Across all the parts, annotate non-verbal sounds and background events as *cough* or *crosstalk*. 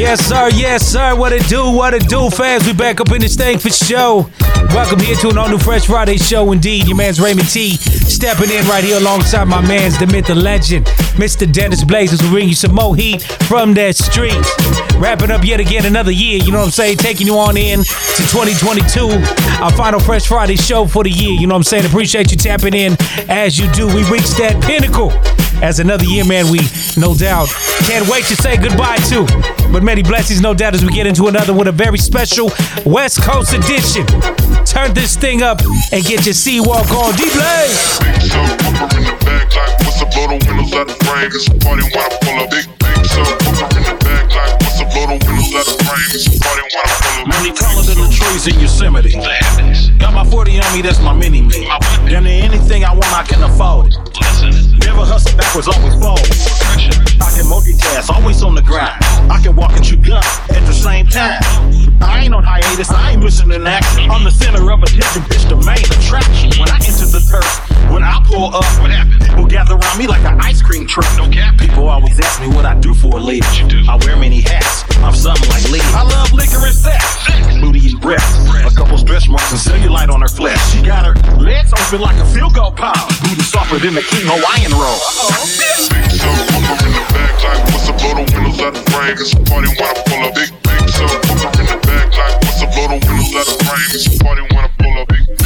Yes, sir. Yes, sir. What it do? What it do, fans? We back up in this thing for show. Welcome here to an all new Fresh Friday show. Indeed, your man's Raymond T stepping in right here alongside my man's the myth, the legend, Mr. Dennis Blazers. will bring you some more heat from that street. Wrapping up yet again another year. You know what I'm saying? Taking you on in to 2022. Our final Fresh Friday show for the year. You know what I'm saying? Appreciate you tapping in as you do. We reached that pinnacle as another year, man. We no doubt can't wait to say goodbye to. But many blessings, no doubt, as we get into another with a very special West Coast edition. Turn this thing up and get your C-walk on. D Blaze. Money taller than the trees in Yosemite. Got my 40 on me, that's my mini me. Damn near anything I want, I can afford it. Never hustle backwards, always forward. I can multitask, always on the grind. I can walk and chew gum at the same time. I ain't on hiatus, I ain't missing an act. I'm the center of attention, bitch, the main attraction. When I enter the turf, when I pull up, what happened? People gather around me like an ice cream truck. No cap. People always ask me what I do for a living. I wear many hats. I'm something like Lee. I love liquor and sex, booty and breasts. A couple stretch marks and cellulite on her flesh. She got her legs open like a field goal pile. Booty softer than the King Hawaiian roll. Big so pumper in the back like what's up, blow the windows out the frame. It's a party when I pull up. Big big so pumper in the back like what's up, blow the windows out the frame. It's a party when I pull up. Big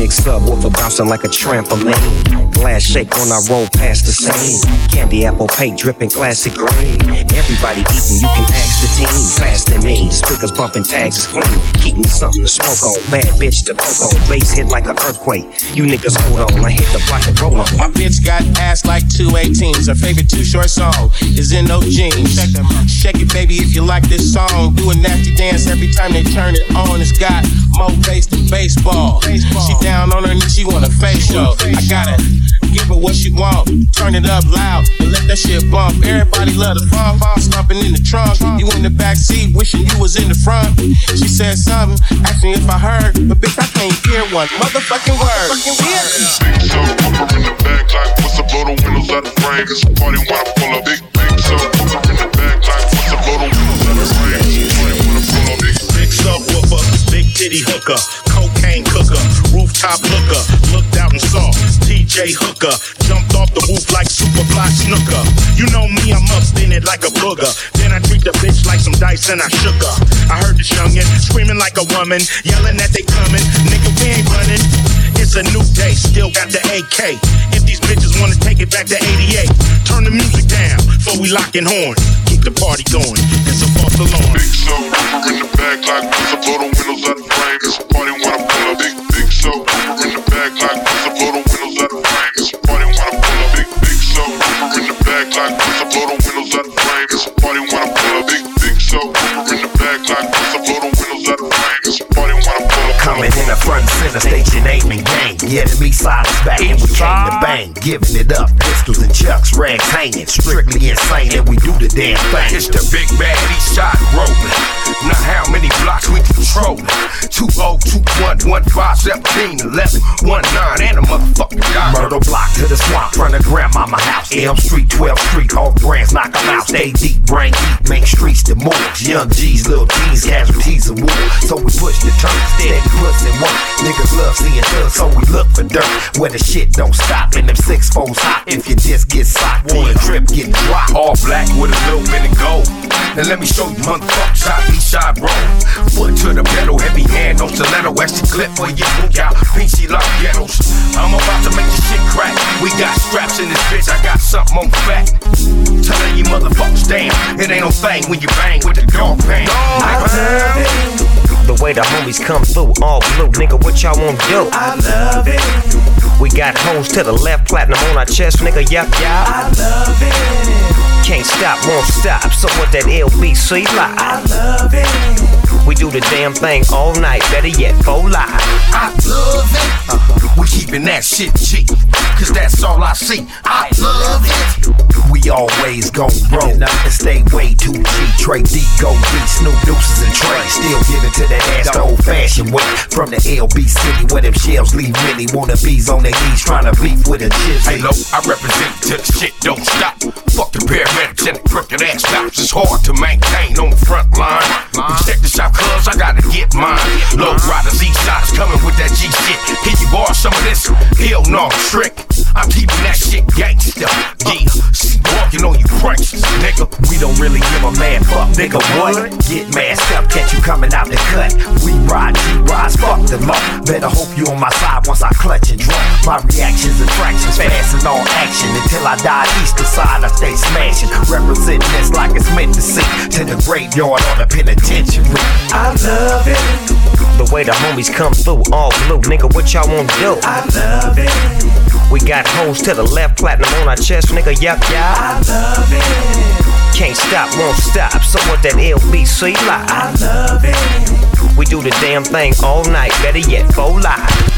big subwoofer bouncing like a trampoline. Glass shake when I roll past the scene. Candy apple paint dripping classic green. Everybody eating, you can ask the team. Fast and mean, speakers bumping tags is clean. Keep me something to smoke on. Bad bitch to poke on. Bass hit like an earthquake. You niggas hold on, I hit the block and roll on. My bitch got ass like two 18s. Her favorite Too Short song is in no jeans. Shake it, baby, if you like this song. Do a nasty dance every time they turn it on. It's got more bass than baseball. She down on her knees, she want a facial. I gotta give her what she want. Turn it up loud and let that shit bump. Everybody love the funk, ball stomping in the trunk. You in the back seat, wishing you was in the front. She said something, asked me if I heard, but bitch, I can't hear one motherfucking word. Big so pumper in the back like what's up, blow the windows out the frame. It's a party when I pull up. Big big so pumper in the back like what's up, blow the windows out the frame. It's a party when I pull up. Big Big subwoofer, big titty hooker, cocaine cooker, rooftop looker, looked out and saw TJ Hooker, jumped off the roof like Superfly Snuka. You know me, I'm up in it like a booger. Then I treat the bitch like some dice and I shook her. I heard this youngin' screaming like a woman, yelling that they coming. Nigga, we ain't running. It's a new day, still got the AK. If these bitches wanna take it back to 88, turn the music down before we lockin' horns. Keep the party going. It's a false. Big subwoofer in the back like what's up, blow the windows out the frame. It's a party when I pull up. Big big so in the back like what's up, blow the windows out the frame. It's a party when I pull up. Big big so in the back like what's up, blow the windows out the frame. It's a party when I pull up. Big big so in the back like Coming in the front center, station aiming gang. Yeah, the me side is back and we came to bang. Giving it up, pistols and chucks, rags hanging. Strictly insane and we do the damn thing. It's the big bad east side rolling. Now how many blocks we controlling? 2021, 15, 11, 19, and a motherfucking dime. Murder block to the swamp, front of grandmama house. Elm Street, 12th Street, all brands knock 'em out. Stay deep, brain deep, main streets the moves. Young G's, little G's, casualties of war. So we push the turn, steady pussy work. Niggas love seeing thugs, so we look for dirt. Where the shit don't stop and them six foes hot. If you just get socked, wanna trip, get dropped. All black with a little bit of gold. And let me show you motherfuckers how east side roll. Foot to the pedal, heavy hand on stiletto. Extra clip for your boot out. PC lock ghettos. I'm about to make this shit crack. We got straps in this bitch, I got something on fat. Telling you motherfuckers, damn, it ain't no thing when you bang with the dog pan. The way the homies come through, all blue, nigga, what y'all want to do? I love it. We got hoes to the left, platinum on our chest, nigga, yup, yup. I love it. Can't stop, won't stop. So what that LBC like? I love it. We do the damn thing all night, better yet, full live. I love it. Uh-huh. We keeping that shit cheap, cause that's all I see. I love it. We always gon' roll and stay way too G. Tray Deee, go D, Snoop Deuces and Trey. Still giving to that ass the old fashioned way. From the LB city where them shells leave many wannabes on their knees trying to beef with a Hey, jizz. low, I represent till the shit don't stop. Fuck the paramedics and the crooked ass cops. It's hard to maintain on the front line. We check the cuz I gotta get mine. Low riders, east sides coming with that G shit. Can you borrow some of this? Hell no, trick. I'm keeping that shit gangsta. Yeah, see, walking on you pranksters, nigga. We don't really give a man fuck, nigga. What? Get masked up, catch you coming out the cut. We ride, G rides, fuck the law. Better hope you on my side once I clutch and draw. My reactions and fractions, fast and all action. Until I die, east to side, I stay smashing. Representing this like it's meant to see. To the graveyard or the penitentiary. I love it. The way the homies come through, all blue, nigga, what y'all wanna do? I love it. We got hoes to the left, platinum on our chest, nigga, yup, yup. I love it. Can't stop, won't stop, so what that LBC lie? I love it. We do the damn thing all night, better yet, full live.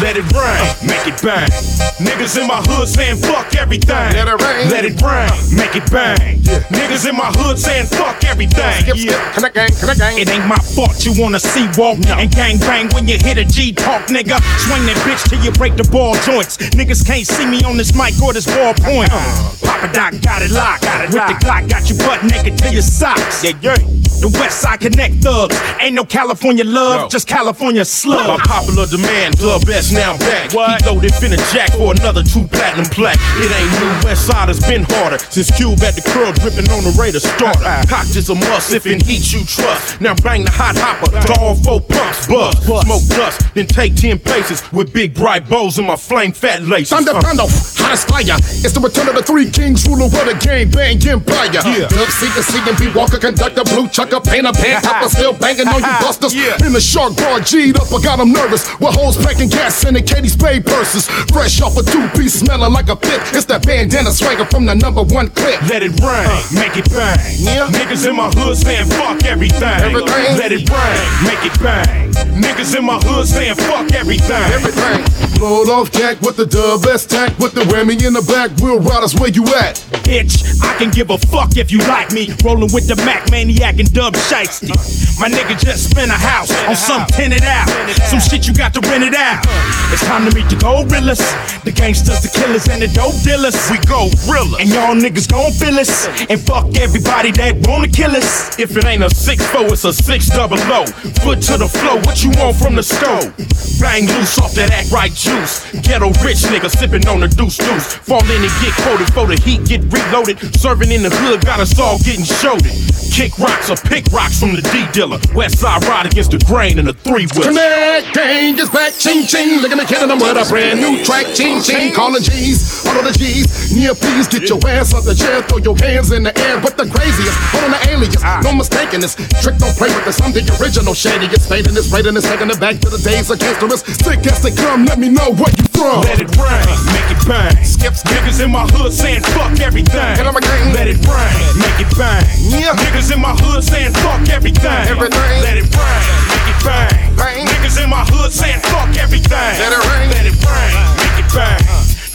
Let it rain, make it bang. Niggas in my hood saying fuck everything. Let it rain. Let it rain, make it bang. Niggas in my hood saying fuck everything. Yeah. Can I gang? Can I gang? It ain't my fault you wanna see walk and gang bang when you hit a G talk, nigga. Swing that bitch till you break the ball joints. Niggas can't see me on this mic or this ballpoint. Uh-huh. Papa Doc got it locked. Got it With the Glock, got you butt naked to your socks. Yeah, yeah. The West Side Connect thugs. Ain't no California love, just California slug. By popular demand, Dub C now back. What? He loaded finna jack for another two platinum plaque. It ain't new, West Side has been harder. Since Cube at the curl dripping on the Raider starter. Cock is a must if in heat you trust. Now bang the hot hopper, to all four pumps, buzz. Smoke dust, then take 10 paces with big bright bows in my flame fat laces. Thunder Uh. Thunder, hottest fire. It's the return of the three kings, ruler of the game, bang empire. Yeah. Dub Seeker, CMB Walker, conductor, blue chucker, painter, pant topper, still banging on you *laughs* busters. Yeah. In the shark bar, G'd up, I got 'em nervous. With hoes packing gas in the Kate Spade purses. Fresh off a two piece, smelling like a fit. It's that bandana swagger from the number one clip. Let it rain, uh. make it bang. Yeah. Niggas in my hood saying fuck everything. Everything. Let it rain, make it bang. Niggas in my hood saying fuck everything. Everything. Load off jack with the dub, best tack with the whammy in the back. Riders, where you at? Bitch, I can give a fuck if you like me. Rolling with the Mac Maniac and Dub Shiesty. My nigga just spent a house on some tenant out. Some shit you got to rent it out. It's time to meet the gorillas, the gangsters, the killers, and the dope dealers. We go realer. And y'all niggas gon' feel us. And fuck everybody that wanna kill us. If it ain't a six four, it's a six double O. Foot to the floor, what you want from the stove? Bang loose off that act right juice. Ghetto rich nigga sipping on the deuce deuce. Fall in and get quoted for the heat, get reloaded. Serving in the hood, got us all getting shouldered. Kick rocks or pick rocks from the D dealer. West side ride against the grain and the three wheel. Connect gang is back, ching ching. Looking at them with a brand new track, ching ching. Calling G's, all of the G's. Near please get your ass on the chair, throw your hands in the air. But the craziest, hold on the alias, ah. no mistaking this. Trick don't play with this, I'm the original shadiest. Fading this, raiding it's taking it back to the days of gangsterous. Sick as they come, let me know where you from. Let it rain, make it bang. Skips niggas in my hood saying fuck everything. Get 'em again. Let it rain, make it bang. Yeah. Niggas in my hood saying fuck everything. Everything. Let it rain, make it bang. Bang. Niggas in my hood saying fuck everything. Let it rain. Let it rain, make it bang.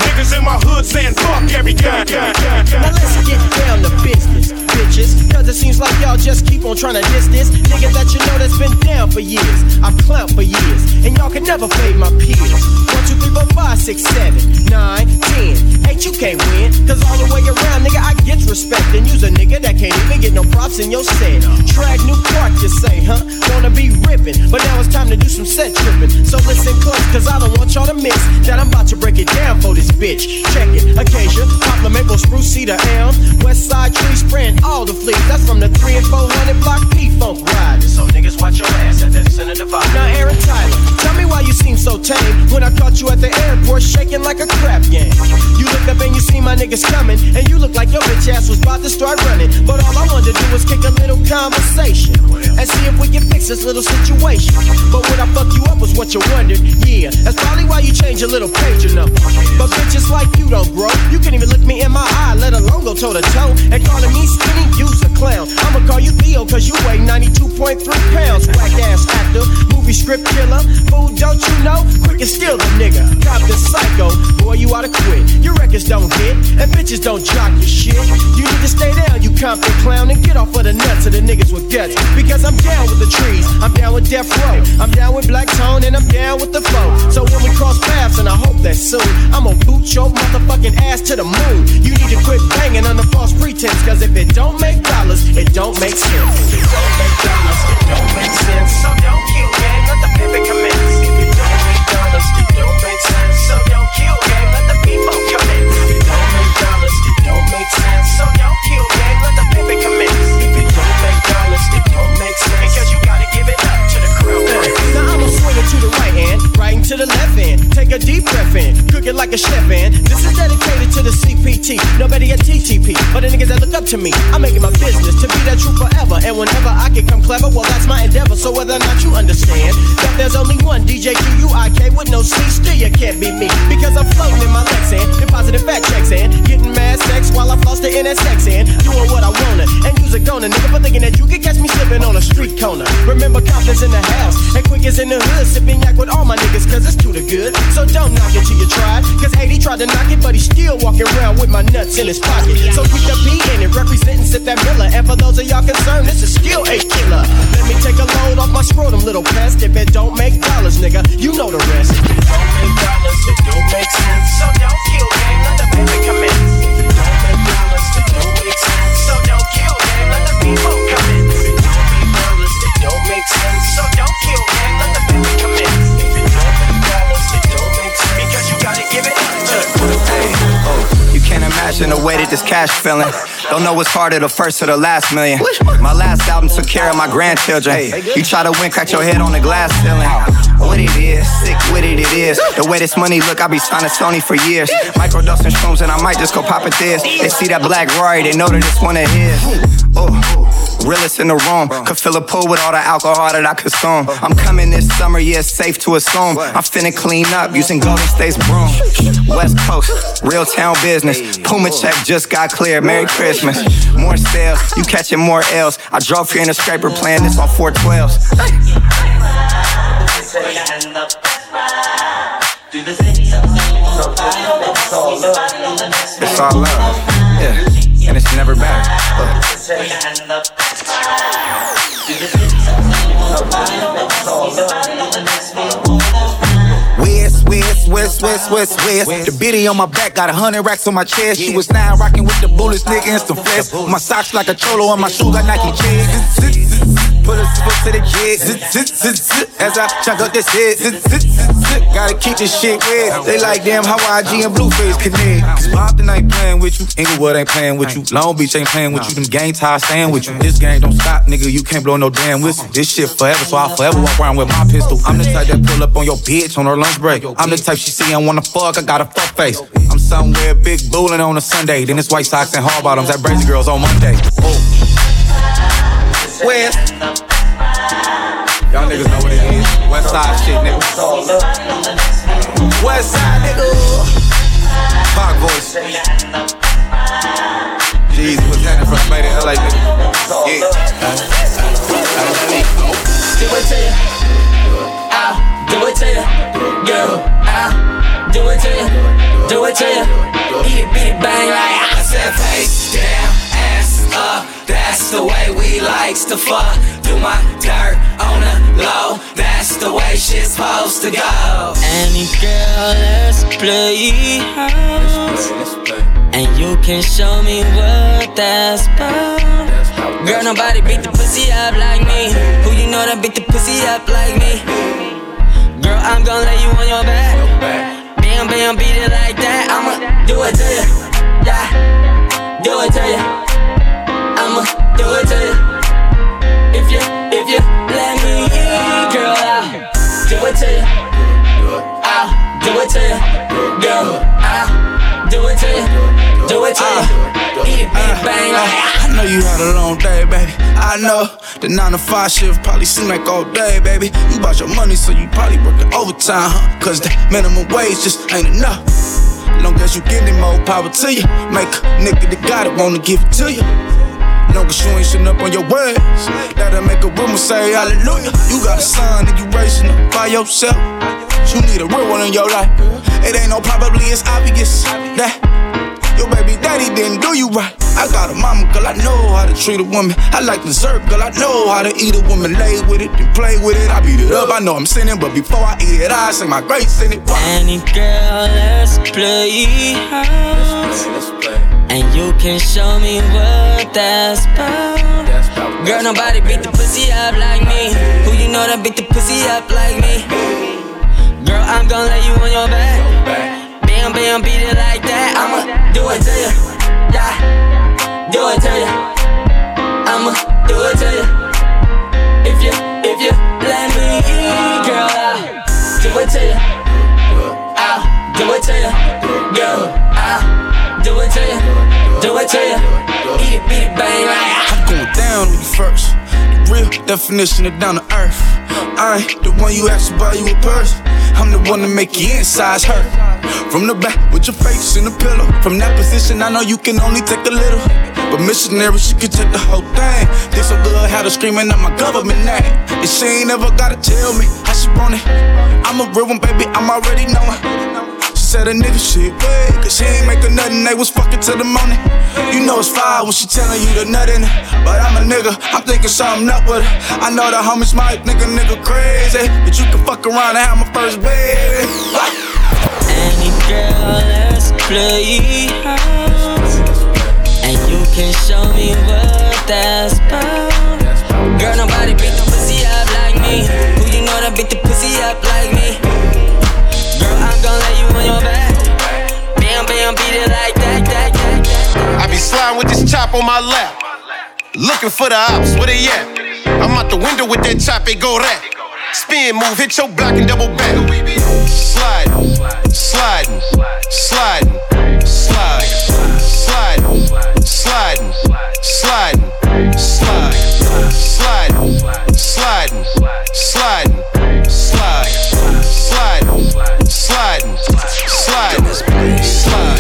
Niggas in my hood saying fuck everything. Now let's get down to business, bitches. Cause it seems like y'all just keep on trying to diss this nigga that you know that's been down for years. I've clowned for years, and y'all can never fade my peers. One, two, three, four, five, six, seven, nine, ten. Eight, you can't win. Cause all the way around, nigga, I get respect. And use a nigga that can't even get no props in your set. Drag new park, you say, huh? Wanna be ripping, but now it's time to do some set tripping. So listen close, cause I don't want y'all to miss that I'm about to break it down for this bitch. Check it, acacia, poplar, maple, spruce, cedar, elm, west side tree spraying all the fleas. That's from the 3 and 400 block P-Funk riders. So niggas watch your ass at that center divide. Now Aaron Tyler, tell me why you seem so tame when I caught you at the airport shaking like a crap game. You look up and you see my niggas coming, and you look like your bitch ass was about to start running. But all I wanted to do was kick a little conversation and see if we can fix this little situation. But what I fuck you up was what you wondered. Yeah, that's probably why you change a little page number? But bitches like you don't grow. You can't even look me in my eye, let alone go toe to toe. And calling me skinny, you's a clown. I'ma call you Theo, cause you weigh 92.3 pounds. Whack ass actor, movie script killer. Fool, don't you know? Quick and steal the nigga. Cop the psycho, boy, you oughta quit. Your records don't hit, and bitches don't jock your shit. You need to stay down, you Compton clown, and get off of the nuts of the niggas with guts. Because I'm down with the trees, I'm down with Death Row, I'm down with Black Tone, and I'm down with the flow. So when we cross paths, and I hope that soon, I'ma boot your motherfucking ass to the moon. You need to quit banging on the false pretense, cause if it don't make dollars, it don't make sense. It don't make dollars, it don't make sense. So don't kill gang, let the pimpin' commence. If it don't make dollars, it don't a deep breath in, cook it like a chef and This is dedicated to the CPT, nobody at TTP. But the niggas that look up to me, I make it my business to be that true forever. And whenever I can come clever, well that's my endeavor. So whether or not you understand that there's only one DJ QUIK with no C, still you can't be me. Because I'm floating in my Lexan, depositing fat checks in, getting mad sex while I floss the NSX in, doing what I wanna. And use a gonna, nigga, for thinking that you can catch me slipping on a street corner. Remember, confidence in the house, and quick is in the hood, sipping yak with all my niggas, cause it's too the good. So don't knock it till you try. Cause 80 tried to knock it, but he's still walking around with my nuts in his pocket. So keep the P in it, representing Sip that Miller. And for those of y'all concerned, this is still a killer. Let me take a load off my scrotum, little pest. If it don't make dollars, nigga, you know the rest. If it don't make dollars, it don't make sense. So don't kill gang, let the baby commence. Can't the way that this cash feeling. Don't know what's harder, the first or the last million. My last album took care of my grandchildren. Hey, you try to win, crack your head on the glass ceiling. What it is, sick with it, it is. The way this money look, I be signing Sony for years. Microdosing shrooms and I might just go pop it this. They see that black Rory, they know that it's one of his. Oh. Realest in the room. Could fill a pool with all the alcohol that I consume. I'm coming this summer, yeah, it's safe to assume. I'm finna clean up using Golden State's broom. West Coast, real town business. Puma check just got cleared. Merry Christmas. More sales, you catching more L's. I drove here in a scraper playing this on 412s. It's all love. Yeah. And it's never bad. Look. Whiz, whiz, whiz, whiz, whiz, whiz. The bitty on my back got a hundred racks on my chest. She was now rocking with the bullets, nigga, and some flesh. My socks like a cholo on my shoes got Nike chains. Put a foot to the jig. Zit, zit, zit, zit. As I chunk up this head. Zit, zit, zit, zit. Gotta keep this shit red. They like damn how YG and Blueface connect. Cause Compton ain't playing with you. Inglewood ain't playing with you. Long Beach ain't playing with you. Them gang ties staying with you. This game don't stop, nigga. You can't blow no damn whistle. This shit forever, so I forever walk around with my pistol. I'm the type that pull up on your bitch on her lunch break. I'm the type she see and wanna fuck. I got a fuck face. I'm somewhere big bullin' on a Sunday. Then it's white socks and hard bottoms at Brazy Girls on Monday. Oh. Where? Y'all niggas know what it is. West side shit, nigga. West side, nigga. Pop voice. Jeez, what's happening from Bay to LA, nigga? Yeah. Do it to you. I'll do it to you. Girl, I'll do it to you. Do it to you. Eat it, beat it, bang like I said face down, up. That's the way we likes to fuck. Do my dirt on the low. That's the way shit's supposed to go. Any girl, let's play house. And you can show me what that's about. Girl, nobody beat the pussy up like me. Who you know that beat the pussy up like me? Girl, I'm gonna lay you on your back. Bam, bam, beat it like that. I'ma do it to you. Yeah, do it to you. Do it to you. If you, if you let me girl, I'll do it to you. I'll do it to you. Girl, I'll do it to you. Do it to you. Uh, Eat it, beat it, bang uh, like I know you had a long day, baby. I know the 9 to 5 shift probably seem like all day, baby. You bought your money, so you probably working overtime, huh? Cause the minimum wage just ain't enough. Long as you getting more power to you. Make a nigga that got it wanna give it to you. Long as you ain't sitting up on your words. That'll make a woman say hallelujah. You got a son and you raising him by yourself. You need a real one in your life. It ain't no probably, it's obvious that your baby daddy didn't do you right. I got a mama, girl, I know how to treat a woman. I like dessert, girl, I know how to eat a woman. Lay with it and play with it. I beat it up, I know I'm sinning, but before I eat it, I sing my grace in it. Any girl, let's play house. And you can show me what that's about. Girl, nobody beat the pussy up like me. Who you know that beat the pussy up like me? Girl, I'm gonna lay you on your back. Bam, bam, beat it like that. I'ma do it to you. Yeah, do it to you. I'ma do it to you. If you, if you let me, girl, I'll do it to you. I'll do it to you. Girl, I'll do it to you. Do it to you. Eat it, beat it, bang like ah. I'm going down with you first. The real definition of down to earth. I ain't the one you ask to buy you a purse. I'm the one to make your insides hurt. From the back with your face in the pillow. From that position, I know you can only take a little. But missionary, she can take the whole thing. This so good, had her screaming at my government name. And she ain't never gotta tell me how she want it. I'm a real one, baby, I'm already knowing. Said a nigga shit cause she ain't making nothing, they was fucking till the morning. You know it's fire when she telling you the it. But I'm a nigga, I'm thinking something up with her. I know the homies might think a nigga crazy, but you can fuck around and have my first baby. *laughs* Any girl, let's house. And you can show me what that's about. Girl, nobody beat the pussy up like me. Who you know that beat the pussy up like me? Your back. Bam, bam, beat it like that, that, that, that. I be sliding with this chop on my lap. Looking for the ops, where they at? I'm out the window with that chop, it go rat. Spin move, hit your block and double back. Sliding, sliding, sliding, slide, sliding, sliding, sliding, slide, sliding, slide, sliding, sliding, slide, sliding, sliding, sliding, slide.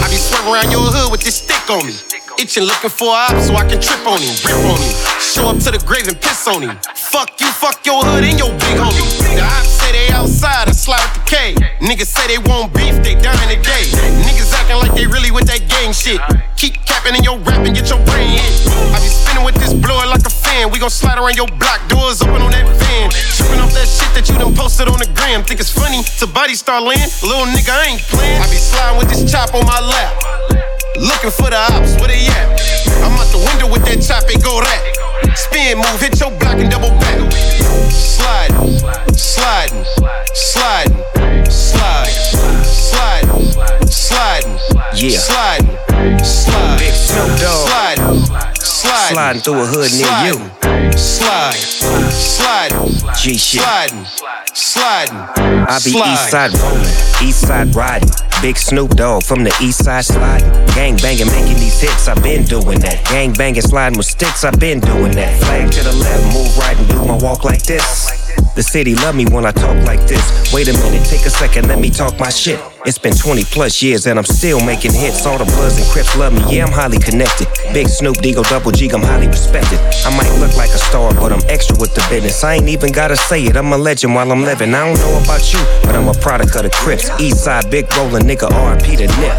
I be swerving around your hood with this stick on me. Itching looking for a op so I can trip on him, rip on him. Show up to the grave and piss on him. Fuck you, fuck your hood and your big homie. The ops say they outside, I slide with the K. Niggas say they want beef, they dying today. Niggas acting like they really with that gang shit. Keep capping in your rap and get your brain hit. I be spinning with this blower like a fan. We gon' slide around your block, doors open on that van. Tripping off that shit that you done posted on the gram. Think it's funny to body star land? Little nigga, I ain't playing. I be sliding with this chop on my lap. Looking for the ops, where they at? I'm out the window with that chop, it go rat. Spin move, hit your block and double back. Sliding, sliding, sliding, slide, sliding, sliding, Yeah. sliding, slide, Big Snoop Dogg. sliding, sliding, Sliding through a hood near you. Slide, sliding, G shit. sliding, sliding. I be east side rolling, east side riding. Big Snoop Dogg from the east side sliding. Gang banging, making these hits, i been doing that. Gang banging, sliding with sticks, i been doing that. Flag to the left, move right and do my walk like this. The city love me when I talk like this. Wait a minute, take a second, let me talk my shit. It's been 20 plus years and I'm still making hits. All the Bloods and Crips love me, yeah, I'm highly connected. Big Snoop Deagle, Double G, I'm highly respected. I might look like a star, but I'm extra with the business. I ain't even gotta say it, I'm a legend while I'm living. I don't know about you, but I'm a product of the Crips. East side, big rollin' nigga, RP the nip.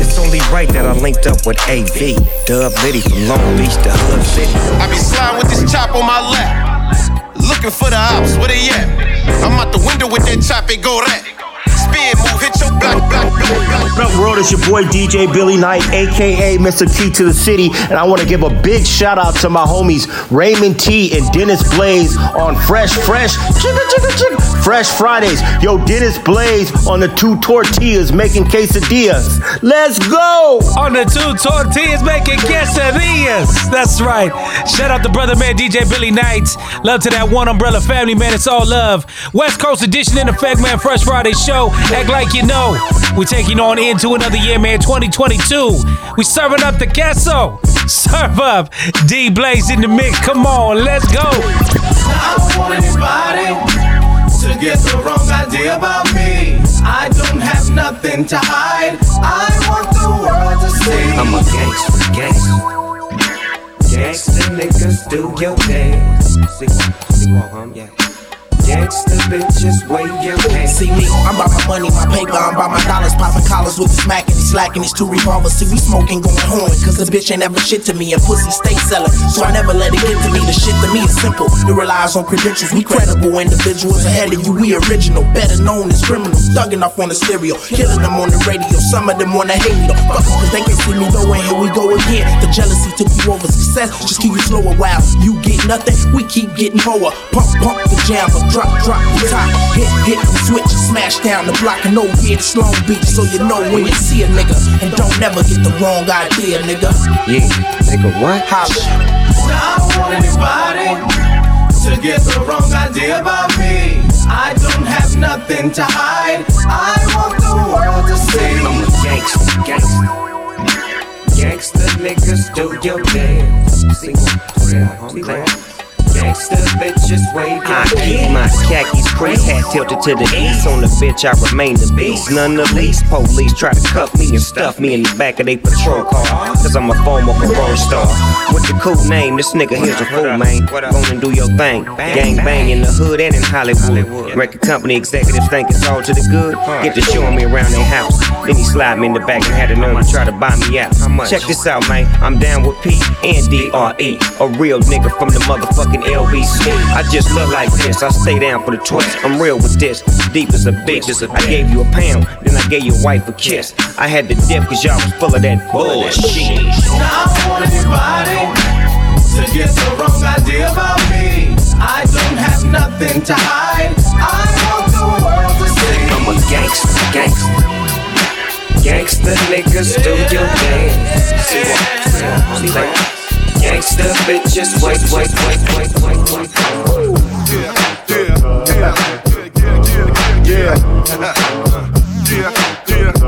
It's only right that I linked up with AV. Dub Liddy from Long Beach to Hood City. I be sliding with this chop on my lap. Looking for the ops, where they at? I'm out the window with that chop, it go rat. Spin move, hit your block, block, block, block. What up, world? It's your boy DJ Billy Knight, aka Mr. T to the City, and I want to give a big shout out to my homies Raymond T and Dennis Blaze on Fresh Fresh chicka, chicka, chicka, Fresh Fridays. Yo, Dennis Blaze on the two tortillas making quesadillas. Let's go! On the two tortillas making quesadillas. That's right. Shout out to brother man DJ Billy Knight. Love to that one umbrella family, man. It's all love. West Coast edition in effect, man. Fresh Friday show. Act like you know. We're taking on into another year, man. 2022. We serving up the queso. Serve up. D Blaze in the mix. Come on, let's go. I don't want anybody to get the wrong idea about me. I don't have nothing to hide. I want the world to see. I'm a gangster, gangster. Gangster niggas do your dance. See, see, walk, um, yeah. Gangsta bitches, wave your hands. See me, I'm about my money, my paper, I'm about my dollars, popping collars with the smack and he slacking his two revolvers. See, we smoking, going horn, cause the bitch ain't ever shit to me, and pussy stay selling. So I never let it get to me. The shit to me is simple, it relies on credentials. We credible individuals ahead of you, we original, better known as criminals. Thugging off on the stereo, killing them on the radio. Some of them wanna hate me, though. Fuck cause they can't see me though, and here we go again. The jealousy took you over success, just keep you slow a while. You get nothing, we keep getting more. Pump, pump the jam, drop, drop the top. Hit, hit, switch, smash down the block, and no yeah, it's Long Beach, so you know when you see a nigga. And don't never get the wrong idea, nigga. Yeah, nigga, what? Holla. I don't want anybody to get the wrong idea about me. I don't have nothing to hide. I want the world to see. I'm a gangster, gangster. Gangster niggas do your dance. See, see, see, Gangsta bitches your I keep my khakis creased, hat tilted to the east. On the bitch, I remain the beast. None the least. Police try to cuff me and stuff me in the back of their patrol car. Cause I'm a former parole star. With the cool name, this nigga here's a fool, man. Go and do your thing. Gang bang in the hood and in Hollywood. Record company executives think it's all to the good. Get to showing me around their house. Then he slide me in the back and had the nerve to try to buy me out. Check this out, man. I'm down with P and D-R-E. A real nigga from the motherfucking LBC. I just look like this. I stay down for the twist. I'm real with this. Deep as a bitch. As I gave you a pound, then I gave your wife a kiss. I had to dip cause y'all was full of that bullshit. Now I want anybody to get the wrong idea about me. I don't have nothing to hide. I want the world to see. I'm a gangster, gangster. Gangster niggas do your dance. See what? See what? Gangsta bitches, wait, wait, wait, wait, wait, wait.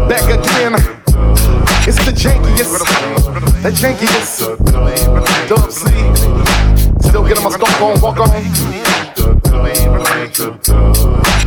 Back again. It's the jankiest, the jankiest. Dub C. Still getting my stomp on, walk on.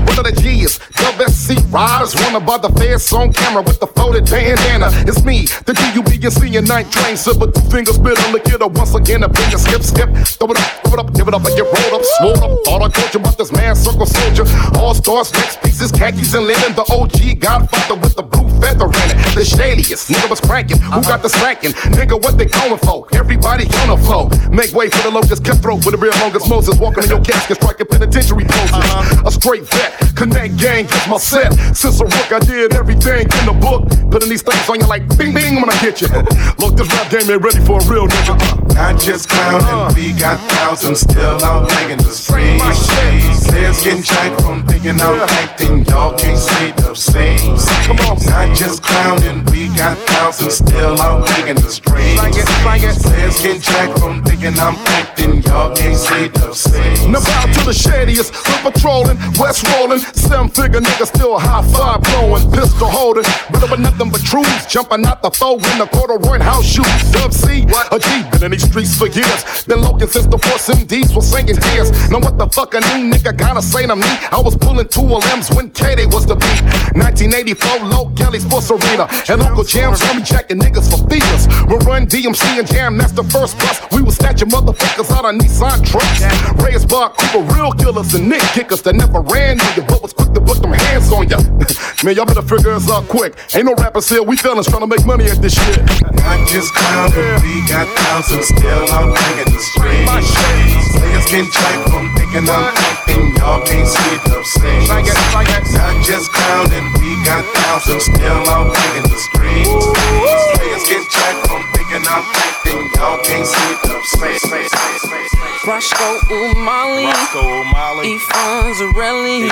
One of the G's, WSC riders, wanna the fast on camera with the folded bandana. It's me, the D-U-B-S-C and night train, silver two fingers, spit on the kiddo once again, a finger skip, skip. Throw it up, throw it up, give it up, and get rolled up, swole up. Thought I told you about this man, circle soldier. All stars, next pieces, khakis and linen. The OG Godfather with the blue feather in it. The shadiest, nigga was cranking. Who got the slacking? Nigga, what they going for? Everybody on the flow. Make way for the locust, cutthroat with the real longest Moses. Walking in your casket, striking penitentiary poses. Uh-huh. A straight vet, connect gang, my set. Since a rook, I did everything in the book. Putting these things on you like bing bing when I hit you. *laughs* Look, this rap game ain't ready for a real nigga. Uh. Not just clowning, we got thousands still out making the streets. Players getting jacked from thinking I'm acting, y'all can't say the same. Come on, not just clowning, we got thousands still out making the streets. Players getting jacked from thinking I'm acting, y'all can't say the same. Now bow to the shadiest, we're patrolling, west rolling, seven figure nigga still high five blowing, pistol holding, better but nothing but truths, jumping out the foe in the corduroy house shoes. Dub C, a G, been in these streets for years. Been looking since the force MDs was singing tears. Now what the fuck a new nigga gotta say to me? I was pulling two LMs when K-Day was the beat. 1984, Low Kelly Sports Arena. And Uncle Jam saw me jacking niggas for feelers. We run DMC and Jam, that's the first bus. We was snatching motherfuckers out of Nissan trucks. Raised by Cooper, real killers and Nick kickers that never ran you, but was quick to put them hands on ya. *laughs* Man, y'all better figure us out quick. Ain't no rappers here, we fellas trying to make money at this shit. Not just clowning, we got thousands still out making the streets. Players getting jacked from thinking I'm acting, y'all can't see the same. Not just clowning, we got thousands still out making the streets. Players getting jacked from thinking I'm acting, y'all can't see the same. Roscoe Umali, E. Fonzarelli,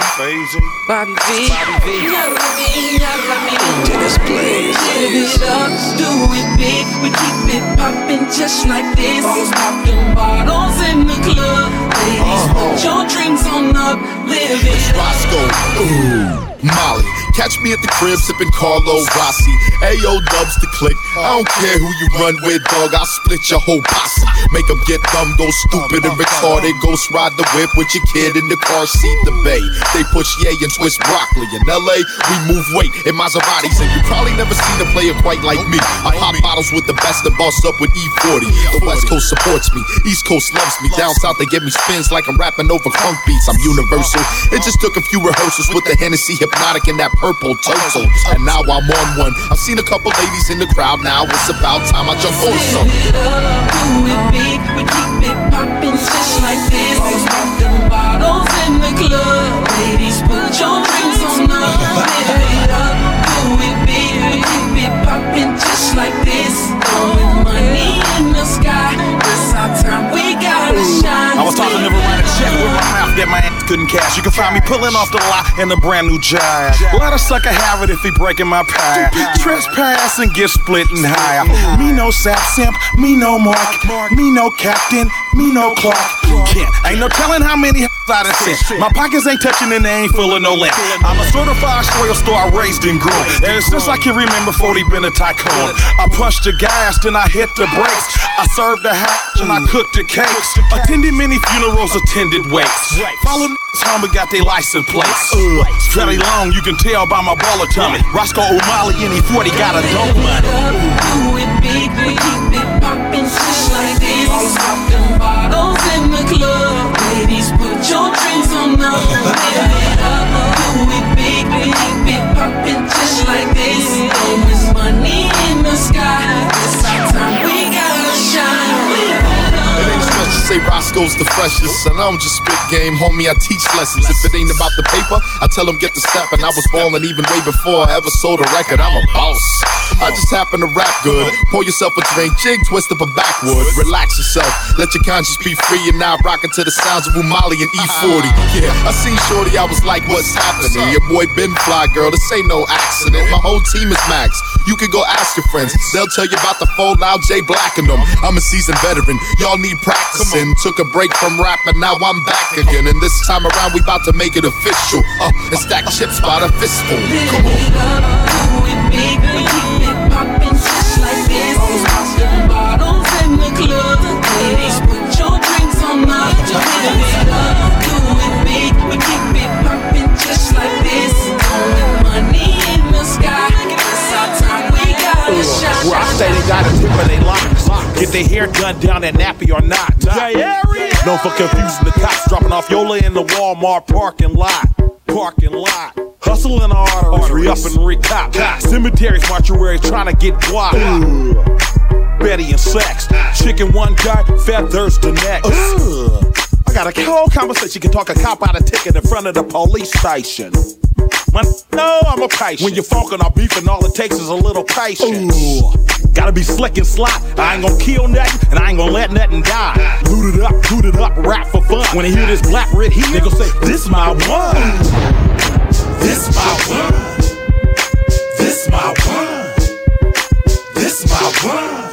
Bobby V, Dennis Blaze. Live it up, do it big, we keep it poppin' just like this. Poppin' bottles in the club, ladies, put your drinks on up, live it Roscoe, ooh, Molly. Catch me at the crib sipping Carlo Rossi. Ayo, dubs to click. I don't care who you run with, dog. I'll split your whole posse. Make them get dumb, go stupid and retarded. Ghost ride the whip with your kid in the car seat, the bay. They push yay and twist broccoli. In LA, we move weight in Maseratis, and you probably never seen a player quite like me. I pop bottles with the best and boss up with E40. The West Coast supports me, East Coast loves me. Down South, they give me spins like I'm rapping over crunk beats. I'm universal. It just took a few rehearsals with the Hennessy Hpnotiq and that purple turtle. And now I'm on one. I've seen a couple ladies in the crowd now. It's about time I jump on some. Do it big, we keep it poppin' just like this. Them bottles in the club, ladies, put your drinks on up. Live it up, do it big, we keep it poppin' just like this. Throwing money in the sky, it's our time, we. I was talking to write a check with my mouth that my ass couldn't cash. You can find me pulling off the lot in a brand new jive. Let a sucker have it if he breaking my pie. Trespass and get split in high. Me no sap simp, me no mark, me no captain, me no Clark. Kent. Ain't no telling how many *laughs* I done sent. My pockets ain't touching and they ain't full of no lint. I'm a certified spoil star raised and grew. Ever since I can remember 40 been a tycoon. I punched the gas, then I hit the brakes. I served the hatch and I cooked the cakes. Attended many funerals, attended wakes. Follow niggas *laughs* home and got their license plates. It's fairly long, you can tell by my baller tummy. Roscoe Umali and E40 got a dope money. Do it big, we keep it poppin' just like this. Them in the club, ladies, put your drinks on up. Say Roscoe's the freshest, and I don't just spit game, homie. I teach lessons. If it ain't about the paper, I tell them get the step. And I was ballin' even way before I ever sold a record. I'm a boss. I just happen to rap good. Pour yourself a drink, jig, twist up a backwood. Relax yourself, let your conscience be free. And now rockin' to the sounds of Umali and E40. Yeah, I seen Shorty, I was like, what's happening? Your boy been fly, girl. This ain't no accident. My whole team is max. You can go ask your friends. They'll tell you about the fold now, Jay Black and them. I'm a seasoned veteran. Y'all need practicing. Took a break from rap, rapping, now I'm back again. And this time around, we about to make it official. Uh, and stack chips by the fistful. Come on. Say they got a tip of they locks. Get their hair done down that nappy or not. Known for confusing the cops, dropping off Yola in the Walmart parking lot. Parking lot. Hustling the arteries, re up and re cop. Cemeteries, mortuaries, trying to get guap. Betty and sex. Chicken one guy, feathers the next. I got a whole conversation. Can talk a cop out a ticket in front of the police station. Man, no, I'm a patient. When you're funkin' or beefing, all it takes is a little patience. Gotta be slick and sly. I ain't gonna kill nothing, and I ain't gonna let nothing die. Loot it up, loot it up, rap for fun. When they hear this black red heat, they gon' say, This my one. This my one. This my one. This my one.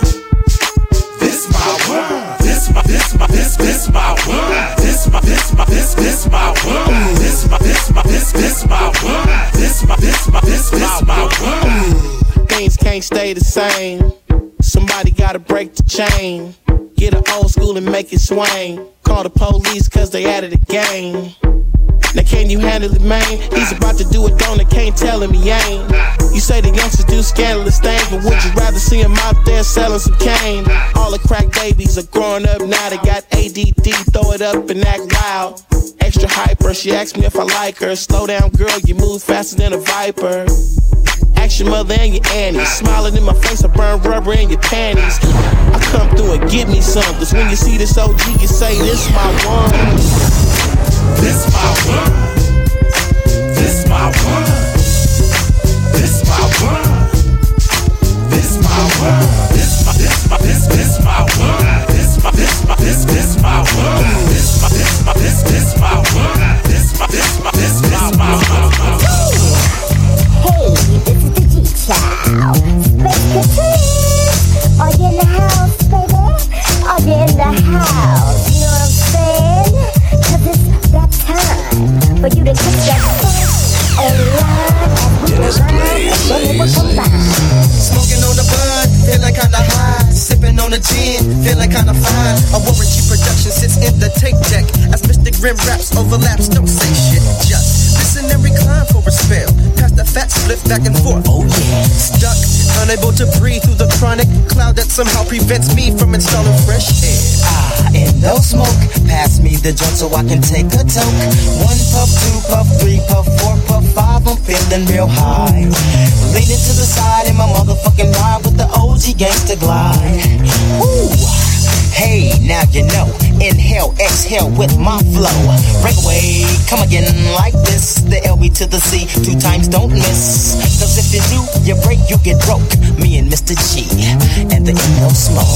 This my one. This my this my this this my one. This my this my this this my one. This my this my this this my one. This my this my this this my one. Things can't stay the same. Somebody gotta break the chain. Get an old school and make it swing. Call the police cause they added a game. Now can you handle it, man? He's about to do it, don't can't tell him he ain't. You say the youngsters do scandalous things, but would you rather see him out there selling some cane? All the crack babies are growing up now, they got ADD, throw it up and act wild. Extra hyper, she asked me if I like her. Slow down, girl, you move faster than a viper. Ask your mother and your auntie. Smiling in my face, I burn rubber in your panties. I come through and give me some. Cause when you see this OG, you say, This my one. This my one. This my one. This my one. This my one. This my this this this my one. This my this my this this my one. This this this this my one. This this this this my one. Hey, this is the. Space Caprice. Are you in the house, baby? Are you in the house? for you to just get Smoking on the bud, feeling kinda high. Sipping on the gin, feeling kinda fine. A Warren production sits in the tape deck. As Mr. Grimm raps overlaps, don't say shit, just listen and recline for a spell. Pass the fat split back and forth. Oh yeah. Stuck, unable to breathe through the chronic cloud that somehow prevents me from installing fresh air. Ah, and no smoke. Pass me the joint so I can take a toke. One puff, two puff, three puff, four puff, five. I'm feeling real high. Leaning to the side in my motherfucking ride with the OG gangster glide. Woo! Hey, now you know. Inhale, exhale with my flow. Break away, come again like this. The LB to the C, two times don't miss. Cause if you do, you break, you get broke. Me and Mr. G, and the Indo Smoke.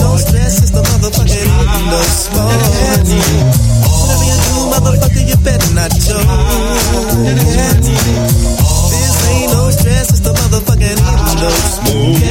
no stress, it's the motherfucking Indo Smoke. Whatever you do, motherfucker, you better not choke. This ain't no stress, it's the motherfucking Indo Smoke.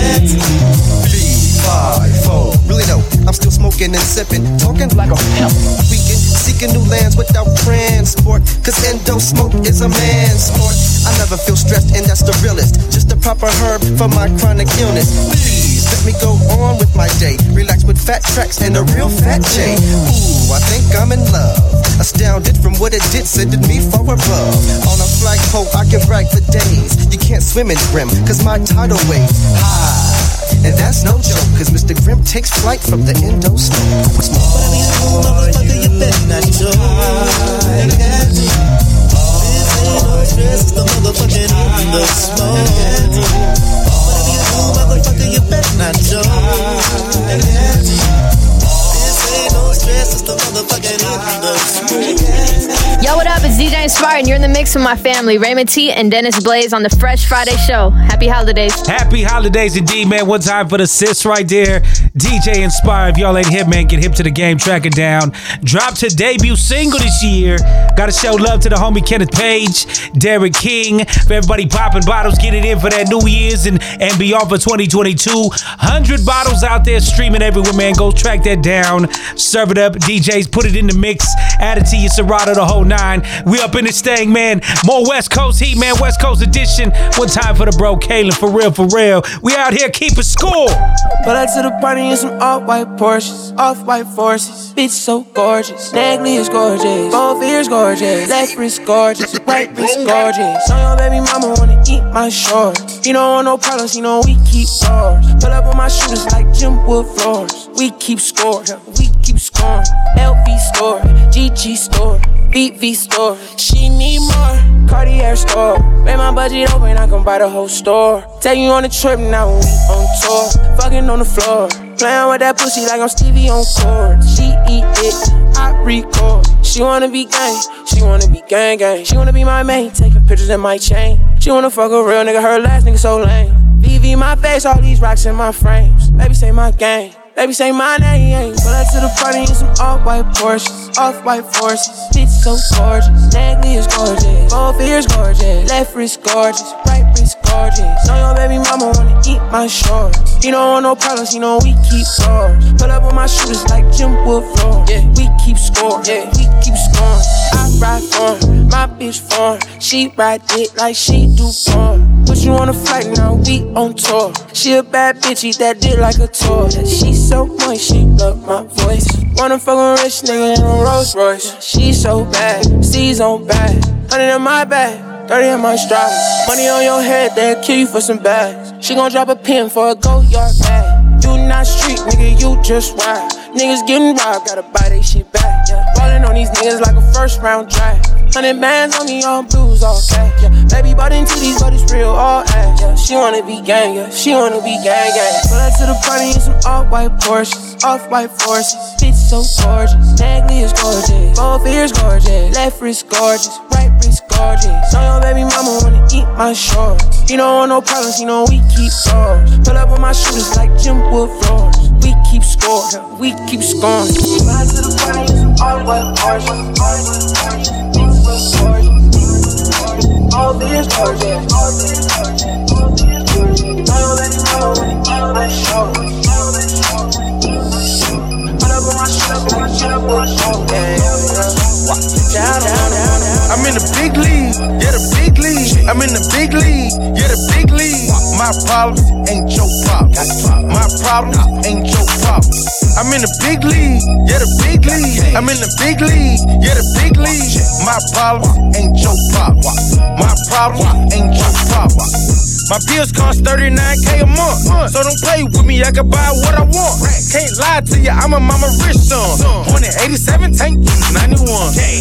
Five, four. Really though, I'm still smoking and sipping, talking like a pimp. Weekend, seeking new lands without transport. Cause endo smoke is a man's sport. I never feel stressed, and that's the realest. Just a proper herb for my chronic illness. Please let me go on with my day. Relax with fat tracks and a real fat J. Ooh, I think I'm in love. Astounded from what it did, sending me far above. On a flagpole, I can brag for days. You can't swim in brim, cause my tidal waves high. And that's no joke, cause Mr. Grimm takes flight from the endo smoke. Whatever you do, motherfucker, you better not joke. This ain't no stress, it's the motherfucking endo smoke. Whatever you better not joke. This ain't no stress, it's the motherfucking smoke. Yo, what up? It's DJ Inspired, and you're in the mix with my family, Raymond T and Dennis Blaze on the Fresh Friday Show. Happy holidays. Happy holidays indeed, man. One time for the sis right there. DJ Inspire. If y'all ain't hip, man, get hip to the game, track it down. Dropped her debut single this year. Gotta show love to the homie Kenneth Page, Derek King. For everybody popping bottles, get it in for that New Year's and, and beyond for 2022. 100 bottles out there streaming everywhere, man. Go track that down. Serve it up. DJs, put it in the mix. Add it to your Serato, the whole nine. We up in this thing, man. More West Coast heat, man. West Coast edition. One time for the bro, Kalan. For real, for real. We out here keeping score. Pull up to the party in some off-white Porsches, off-white forces. Bitch so gorgeous, Nagley is gorgeous, both ears gorgeous, left wrist gorgeous, right wrist gorgeous. So your baby mama wanna eat my shorts. You don't want no problems, you know we keep ours. Pull up on my shooters like Jim Wood floors. We keep score, we keep scoring. LV store, GG store. BV store, she need more. Cartier store, make my budget open, I can buy the whole store. Take you on a trip now, we on tour. Fucking on the floor, playing with that pussy like I'm Stevie on court. She eat it, I record. She wanna be gang, she wanna be gang gang. She wanna be my main, taking pictures in my chain. She wanna fuck a real nigga, her last nigga so lame. VV my face, all these rocks in my frames. Baby say my gang. Baby say my name. Pull up to the party in some off-white Porsches, off-white forces. Bitch so gorgeous, Nagley is gorgeous, both ears gorgeous, left wrist gorgeous, right wrist gorgeous. Know your baby mama wanna eat my shorts. You don't want no problems, you know we keep ours. Pull up on my shooters like Jim Wood floor. Yeah, we keep score. Yeah, we keep scoring. I ride on my bitch farm. She ride it like she do porn. Put you on a flight now, we on tour. She a bad bitch, eat that dick like a toy. She so moist, she love my voice. Wanna fuck a rich nigga in a Rolls Royce. She so bad, C's on bad. Hundred in my bag, 30 in my stride. Money on your head, they'll kill you for some bags. She gon' drop a pin for a Goyard bag. You not street, nigga, you just ride. Niggas getting robbed, gotta buy they shit back. Yeah. Ballin' on these niggas like a first round draft. Hundred bands on me, all blues, all cash. Yeah. Baby bought into these, but it's real, all ass. Yeah. She wanna be gang, yeah. She wanna be gang, gang. Pull up to the party in some off-white Porsches, off-white forces. Bitch so gorgeous, Nagley is gorgeous, both ears gorgeous, left wrist gorgeous, wrist gorgeous. Know your baby mama wanna eat my shorts. You don't want no problems, you know we keep ours. Pull up on my shooters like Jim Wood floors. We keep score, we keep scoring. Up to the party Porsches, off-white Porsches. All these gorgeous, all these gorgeous, all gorgeous. Yeah, yeah, yeah. I'm in the big league, yeah, the big league. I'm in the big league, yeah, the big league. My problems ain't your problems. My problems ain't your problems. I'm in the big league, yeah, the big league. I'm in the big league, yeah, the big league. My problems ain't your problems. My problems ain't your problems. My bills cost 39k a month. So don't play with me, I can buy what I want. Can't lie to you, I'm a mama rich son. Born in 87, tank 91.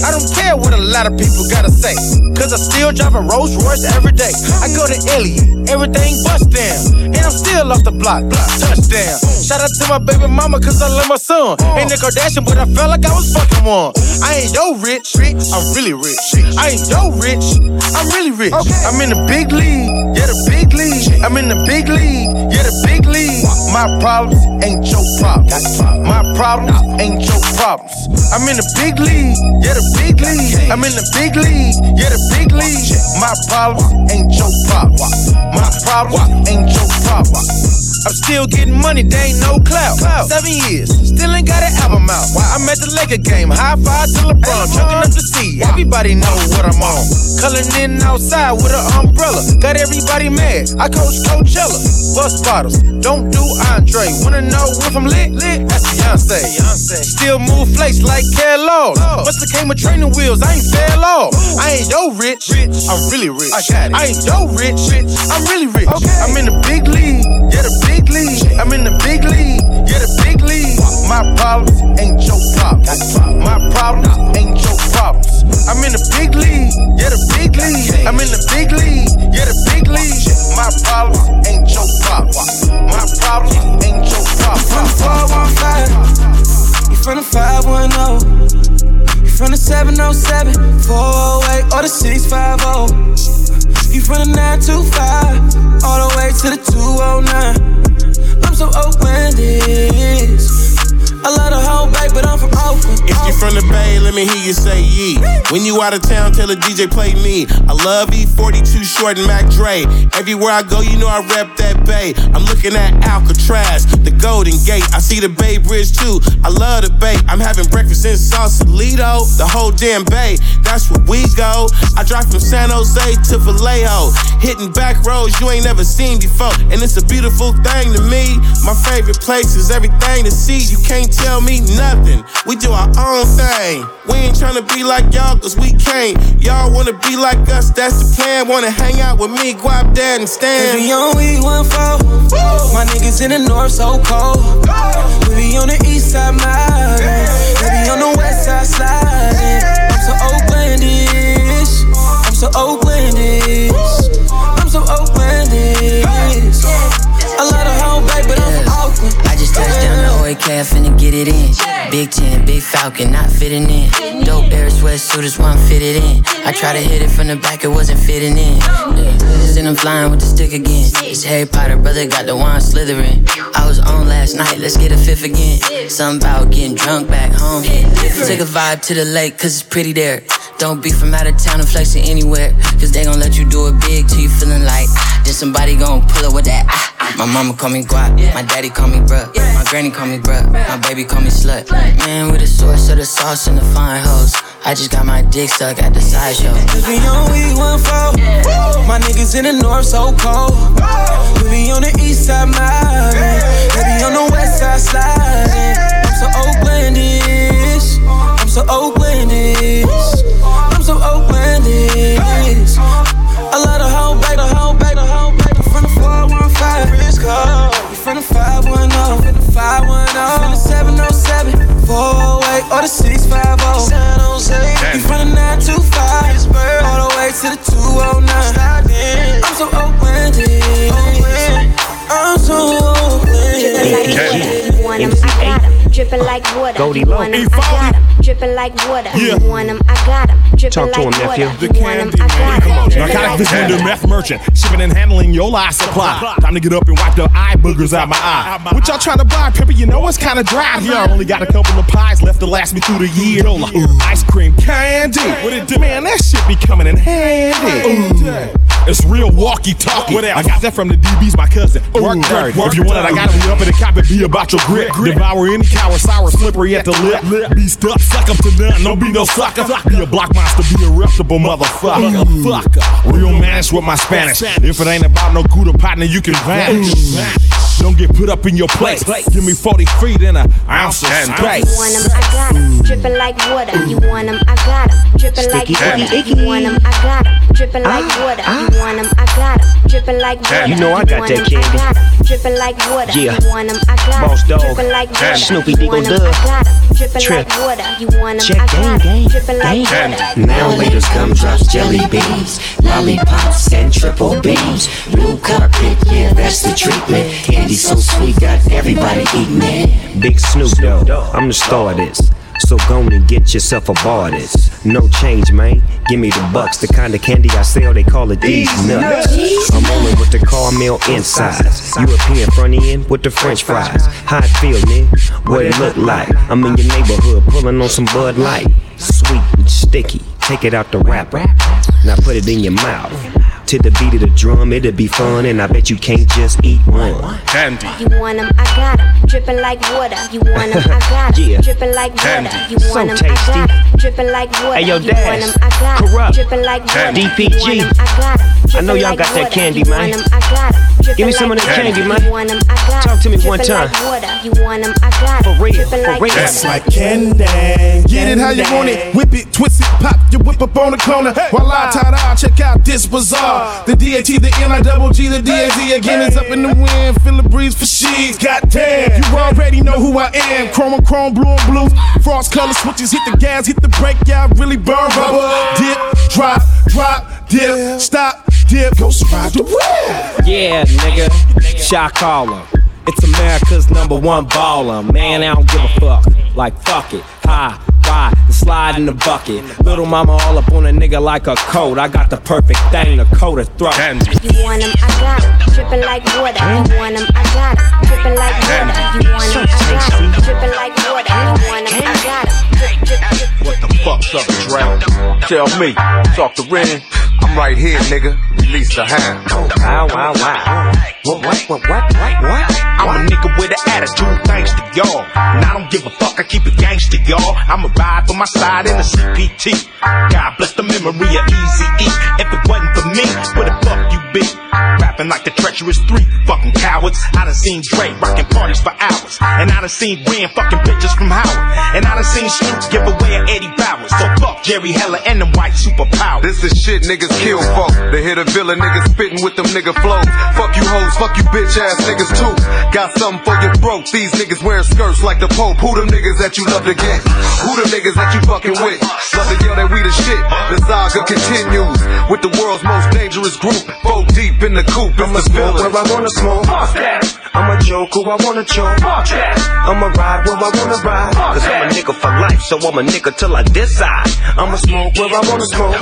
I don't care what a lot of people gotta say. Cause I still drive a Rolls Royce every day. I go to Elliot, everything bust down. And I'm still off the block, touchdown. Shout out to my baby mama, cause I love my son. Ain't a Kardashian, but I felt like I was fucking one. I ain't yo rich, I'm really rich. I ain't yo rich, I'm really rich. I'm in the big league, yeah, the big league. I'm in the big league, yeah, the big league. My problems ain't your problems. My problems ain't your problems. I'm in the big league, yeah, the big league. I'm in the big league, yeah, the big league. My problems ain't your problems. My problems ain't your problems. I'm still getting money, they ain't no clout. Seven years, still ain't got an album out. I'm at the Laker game, high five to LeBron, chucking up the sea. Everybody know what I'm on. Culling in outside with an umbrella, got everybody mad. I coach Coachella, bust bottles, don't do Andre. Wanna know if I'm lit? Lit, that's Beyonce. Still move flakes like Kellogg. Oh. Musta came with training wheels, I ain't fell off. I ain't yo rich, rich. I'm really rich. I got it. I ain't yo rich, rich. I'm really rich. I'm in the big league, yeah, the big league. I'm in the big league, yeah, the big league. My problems ain't your problems. My problems ain't your problems. I'm in the big league, yeah, the big league. I'm in the big league, yeah, the big league. My problems ain't your problems. My problems ain't your problems. You from the 510. You from the 707, 408, or the 650. You from the 925, all the way to the 209. I'm so Oaklandish. I love the whole bay, but I'm from Oakland. If you from the Bay, let me hear you say yee. When you out of town, tell the DJ play me. I love E-40 Too Short and Mac Dre. Everywhere I go, you know I rep that Bay. I'm looking at Alcatraz, the Golden Gate. I see the Bay Bridge too. I love the Bay. I'm having breakfast in Sausalito, the whole damn Bay. That's where we go. I drive from San Jose to Vallejo, hitting back roads you ain't never seen before, and it's a beautiful thing to me. My favorite place is everything to see. You can't tell me nothing. We do our own thing. We ain't tryna be like y'all, cause we can't. Y'all wanna be like us, that's the plan. Wanna hang out with me, Guap, there and stand. We on we one four. My niggas in the north so cold. We be on the east side mountain. They be on the west side sliding. OAK, finna get it in. Big 10, big Falcon, not fitting in. Dope Air sweatsuiters, one fitted in. I tried to hit it from the back, it wasn't fitting in. Yeah. Then I'm flying with the stick again. It's Harry Potter, brother got the wand slithering. I was on last night, let's get a fifth again. Something about getting drunk back home. Take a vibe to the lake, cause it's pretty there. Don't be from out of town and flexing anywhere. Cause they gon' let you do it big till you feeling like, then somebody gon' pull up with that. Ah. My mama call me guap, my daddy call me bruh, my granny call me bruh, my baby call me slut. Man, with the source of the sauce and the fine hoes. I just got my dick stuck at the sideshow. Cause we on we one four. My niggas in the north so cold. We be on the east side mountain. They be on the west side sliding. I'm so Oaklandish. I'm so Oaklandish. I'm so Oaklandish. You from the 510. From the 510. From the 707. 408 or the 650. San Jose. You from the 925. All the way to the 209. I'm so Oaklandish. I'm so Oaklandish. Want 'em, I got 'em. Dripping like water. Goldie Loc. Want 'em, I got 'em. Dripping like water. Yeah. Want 'em, I got 'em. Dripping Talk to like him, water. nephew. You want 'em, I got 'em. Dripping Narcotic like visitor, meth merchant, shipping and handling your life supply. Time to get up and wipe the eye boogers out my eye. What y'all trying to buy, Pepper? You know it's kind of dry here. I only got a couple of pies left to last me through the year. Ice cream candy, what it do? Man, that shit be coming in handy. It's real walkie talkie. what I got that from the DB's, my cousin. Work dirty. If you want it, I gotta be up in the cop and be about your grip. Devour any coward, sour, slippery at the lip. lip. Be stuck, suck up to none. Don't be no sucker. Be a block monster, be a reputable motherfucker. Fucker. Real man with my Spanish. If it ain't about no good partner, you can vanish. Don't get put up in your place. Give me 40 feet and an ounce of You space. want 'em, I got 'em. Dripping like water. You want 'em, I got 'em. Dripping like water. sticky, You want 'em, I got 'em. Dripping like water. You want 'em, I got 'em. Dripping like water. You know I got want that 'em, candy. I got 'em. Dripping like water. Yeah. You want 'em, I got 'em. Boss dog. Dripping like water. Snoopy You Diggle want 'em, Dub. I got 'em. Dripping like water. You want 'em, Check I gang, got 'em. gang, Dripping like water. Now laters, gumdrops, jelly beans, lollipops, and triple beans. Blue carpet, yeah, that's the treatment. Candy so sweet, got everybody eating it. Big Snoop Dogg, I'm the star of this. So go and get yourself a bar of this. No change, man. Give me the bucks. The kind of candy I sell, they call it these nuts. I'm rolling with the caramel insides. European front end with the French fries. How it feel, man? What it look like? I'm in your neighborhood pulling on some Bud Light. Sweet and sticky. Take it out the wrapper. Now put it in your mouth. To the beat of the drum, it'll be fun, and I bet you can't just eat one. Candy. You want 'em, I got 'em. Dripping like water. You want 'em, I got 'em. Yeah. Dripping like water. You So want 'em, I tasty. got 'em. Dripping like water. Hey, yo, You Dash. want 'em, I got 'em. Kurupt. Dripping like water. DPG. You want 'em, I got 'em. I know Dripping y'all like got that water. candy, You man. want 'em, I got 'em. Give me Dripping some of like that water. candy, You man. want 'em, I got 'em. Talk to me one Dripping time. like water. You want 'em, I got 'em. For real, Dripping for like real. water. That's like candy. Get it how you want it. Whip it, twist it, pop your whip up on the corner. While I tie the check out this bazaar. The DAT, the N, I double G, the DAZ again is up in the wind. Feel the breeze for she's. Goddamn, you already know who I am. Chrome and chrome, blue and blue. Frost color switches, hit the gas, hit the brake, yeah, I really burn rubber. Dip, drop, drop, dip, stop, dip, go ride the wheel. Yeah, nigga. Shot caller. It's America's number one baller. Man, I don't give a fuck. Like, fuck it. High, ride, and slide in the bucket. Little mama all up on a nigga like a coat. I got the perfect thing to coat a throat. You want 'em, I got 'em. Dripping like water. You want 'em, I got 'em. Dripping like water. You want 'em, I got 'em. Dripping like water. You want 'em, I got 'em. Drip, drip, drip. What the fuck's up, Drought? Tell me, talk to Ren. I'm right here, nigga. Release the hand. Wow, wow, wow. What, what, what, what, what, what? I'm a nigga with an attitude, thanks to y'all. And I don't give a fuck, I keep it gangster, y'all. I'ma ride for my side in the CPT. God bless the memory of Easy E. If it wasn't for me, where the fuck you be? Rapping like the treacherous three fucking cowards. I done seen Dre rocking parties for hours. And I done seen Ren fucking bitches from Howard. And I done seen Snoop give away an Eddie Bauers. So fuck Jerry Heller and them white superpowers. This is shit niggas kill for. They hit a villain niggas spitting with them nigga flows. Fuck you hoes, fuck you bitch ass niggas too. Got something for your throat. These niggas wearing skirts like the Pope. Who them niggas that you love to get? Who them niggas that you fucking with? Love to yell that we the shit. The saga continues with the world's most dangerous group. Four deep in the coop. It's I'ma the smoke where I wanna smoke. I'ma joke who I wanna joke. I'ma ride where I wanna ride. Cause I'm a nigga for life, so I'm a nigga till I decide. I'ma smoke where I wanna smoke.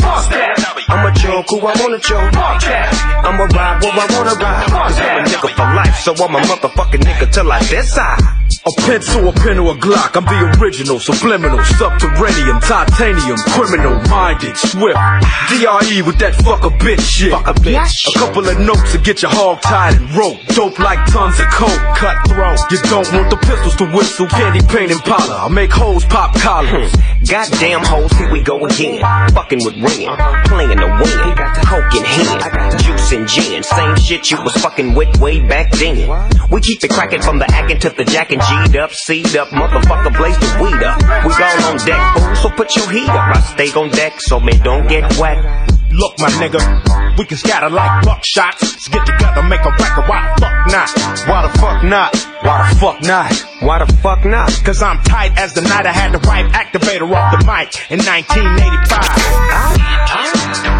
I'ma joke who I wanna joke. I'ma ride where I wanna ride. Cause I'm a nigga for life, so I'm a motherfucking nigga till I decide. A pencil, a pen, or a Glock. I'm the original, subliminal, subterranean, titanium, criminal, minded, swift. DRE with that fuck a bitch shit. Fuck a bitch. A couple of notes to get your hog tied and rope. Dope like tons of coke. Cutthroat. You don't want the pistols to whistle. Candy paint and powder. I make hoes pop collars. Hmm. Goddamn hoes, here we go again. Fucking with Ren, playing the win. Coke in hand, juice and gin. Same shit you was fucking with way back then. We keep it cracking from the acting to the jacking. G'd up, C'd up, motherfucker, blaze the weed up. We all on deck, fool, so put your heat up. I stay on deck, so man, don't get wet. Look, my nigga, we can scatter like buckshots. Let's get together, make a record. Why the fuck not? Why the fuck not? Why the fuck not? Why the fuck not? Cause I'm tight as the night I had the right activator off the mic in 1985.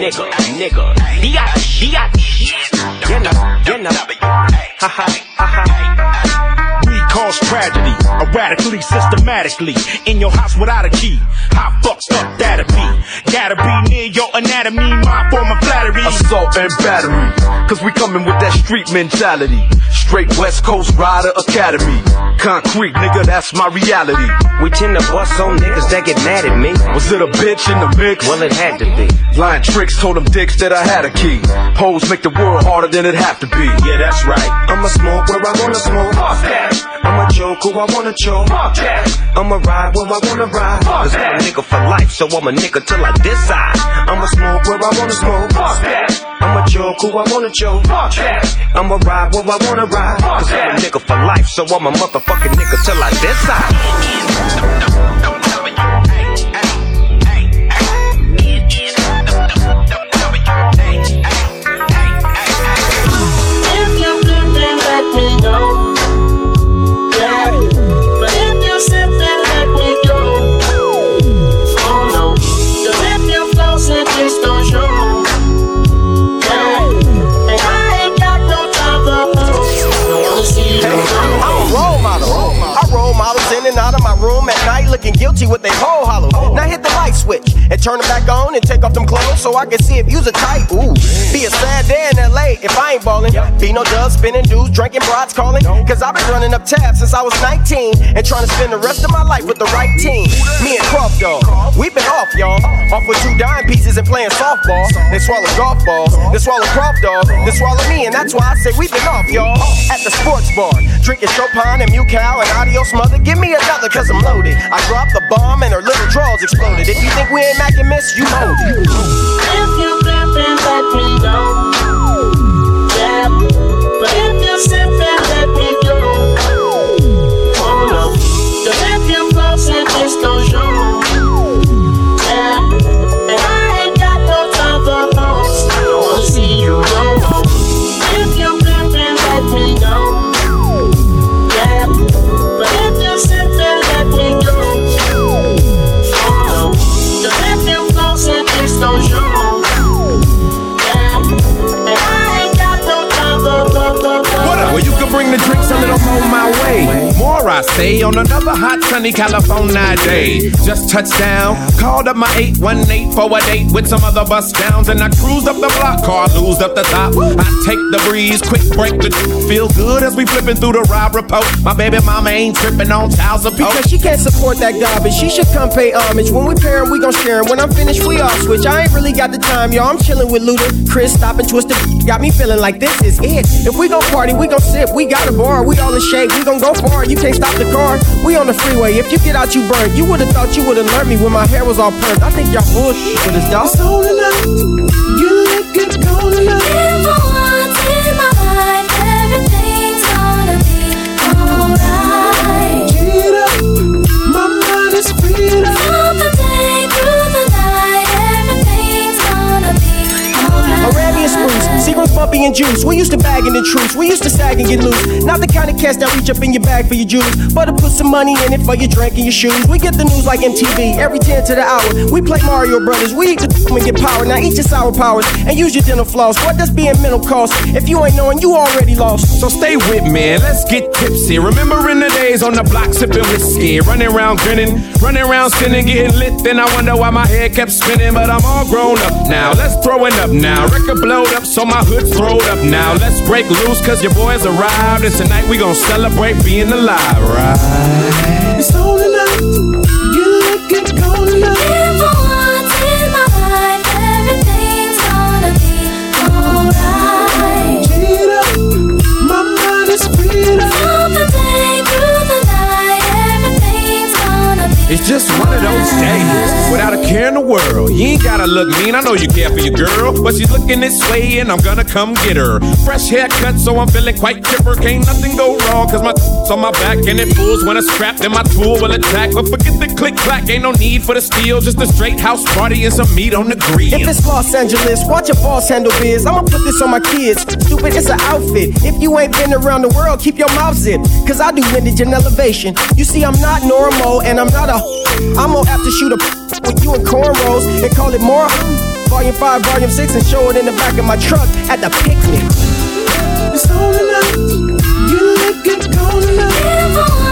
Nigga, nigga. Diat, diat. You know, you know. Ha ha, ha ha. We cause tragedy, erratically, systematically. In your house without a key. How fucked up that'd be? Gotta be near your anatomy, my form of flattery. assault and battery. Cause we coming with that street mentality. Straight West Coast Rider Academy. Concrete, nigga, that's my reality. We tend to bust on niggas that get mad at me. Was it a bitch in the mix? Well, it had to be. Lying tricks told them dicks that I had a key. Hoes make the world harder than it have to be. Yeah, that's right. I'ma smoke where I wanna smoke. Fuck that. I'ma joke who I wanna choke. Fuck that. I'ma ride where I wanna ride. Cause I'm a nigga for life, so I'm a nigga till I decide. I'ma smoke where I wanna smoke. Fuck that. I'ma joke who I wanna joke. Fuck that. I'ma ride where I wanna ride. Cause I'm a nigga for life, so I'm a motherfucking nigga till I decide. Guilty with they whole switch and turn them back on and take off them clothes so I can see if you's a type. Ooh, be a sad day in LA if I ain't ballin'. Be no dubs, spinning dudes, drinking broads calling. Cause I've been running up tabs since I was 19 and trying to spend the rest of my life with the right team. Me and Croft Dog, we been off, y'all. Off with two dime pieces and playing softball. They swallow golf balls, they swallow Croft Dog, they swallow me, and that's why I say we been off, y'all. At the sports bar, drinking Chopin and Mucal and Audio Smother. Give me another, cause I'm loaded. I dropped the bomb and her little drawers exploded. If you think we ain't Mac and Miss, you hold. If you let me know. I say, on another hot, sunny California day. Just touched down, called up my 818 for a date with some other bus downs, and I cruised up the block, car loosed up the top. I take the breeze, quick break the feel good as we flipping through the ride report. My baby mama ain't tripping on child support. Because she can't support that garbage. She should come pay homage. When we pair we gon' share. When I'm finished, we all switch. I ain't really got the time, y'all. I'm chillin' with Luda. Chris, stop and twist the Got me feeling like this is it. If we gon' party, we gon' sip. We got a bar, we all in shape. We gon' go far. You can't stop the car. We on the freeway. If you get out, you burn. You would've thought you would've learned me when my hair was all permed. I think y'all bullshit with this dog. It's all enough. You look good, cold enough. Juice. We used to bag in the truce. We used to sag and get loose. Not the kind of cats that reach up in your bag for your jewels, but to put some money in it for your drink and your shoes. We get the news like MTV every 10 to the hour. We play Mario Brothers. We eat the and get power. Now eat your sour powers and use your dental floss. What does being mental cost? If you ain't knowing, you already lost. So stay with me let's get tipsy. Remembering the days on the block sipping whiskey, running around grinning, running around sinning, getting lit. Then I wonder why my head kept spinning, but I'm all grown up now. Let's throw it up now. Record blowed up, so my hood's throwed up now. Let's break loose, cause your boys arrived. And tonight we gon' celebrate being alive, right? It's all enough. You look good, cold enough. It's just one of those days without a care in the world. You ain't gotta look mean, I know you care for your girl, but she's looking this way and I'm gonna come get her. Fresh haircut, so I'm feeling quite chipper. Can't nothing go wrong, cause my *laughs* on my back and it pulls when it's strapped and my tool will attack. But forget click clack, ain't no need for the steel, just a straight house party and some meat on the grill. If it's Los Angeles, watch your boss handle biz. I'ma put this on my kids. Stupid, it's an outfit. If you ain't been around the world, keep your mouth zipped. Cause I do windage and elevation. You see, I'm not normal and I'm not a. *laughs* I'm gonna have to shoot a *laughs* with you in cornrows and call it more. *laughs* Volume 5, Volume 6, and show it in the back of my truck at the picnic. It's all enough. You look good, cold enough.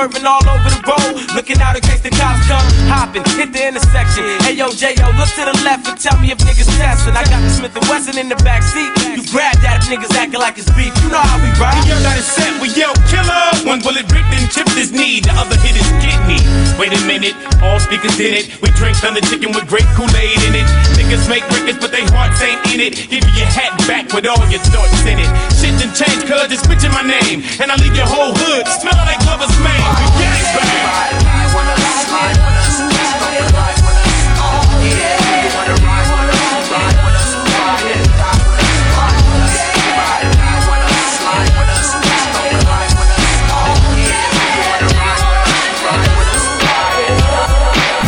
Swerving all over the road. Looking out in case the cops come, hopping, hit the intersection. Hey yo, J.O., look to the left and tell me if niggas testing. I got the Smith and Wesson in the back seat. You grab that if niggas acting like it's beef. You know how we ride. We yelled out his set, we yelled killer. One bullet ripped and chipped his knee, the other hit his kidney. Wait a minute, all speakers did it. We drink thunder chicken with great Kool-Aid in it. Niggas make records, but they hearts ain't in it. Give you your hat back with all your thoughts in it. Shit done changed, cuz just mention my name. And I leave your whole hood smelling like Glover's Main. We gang bang.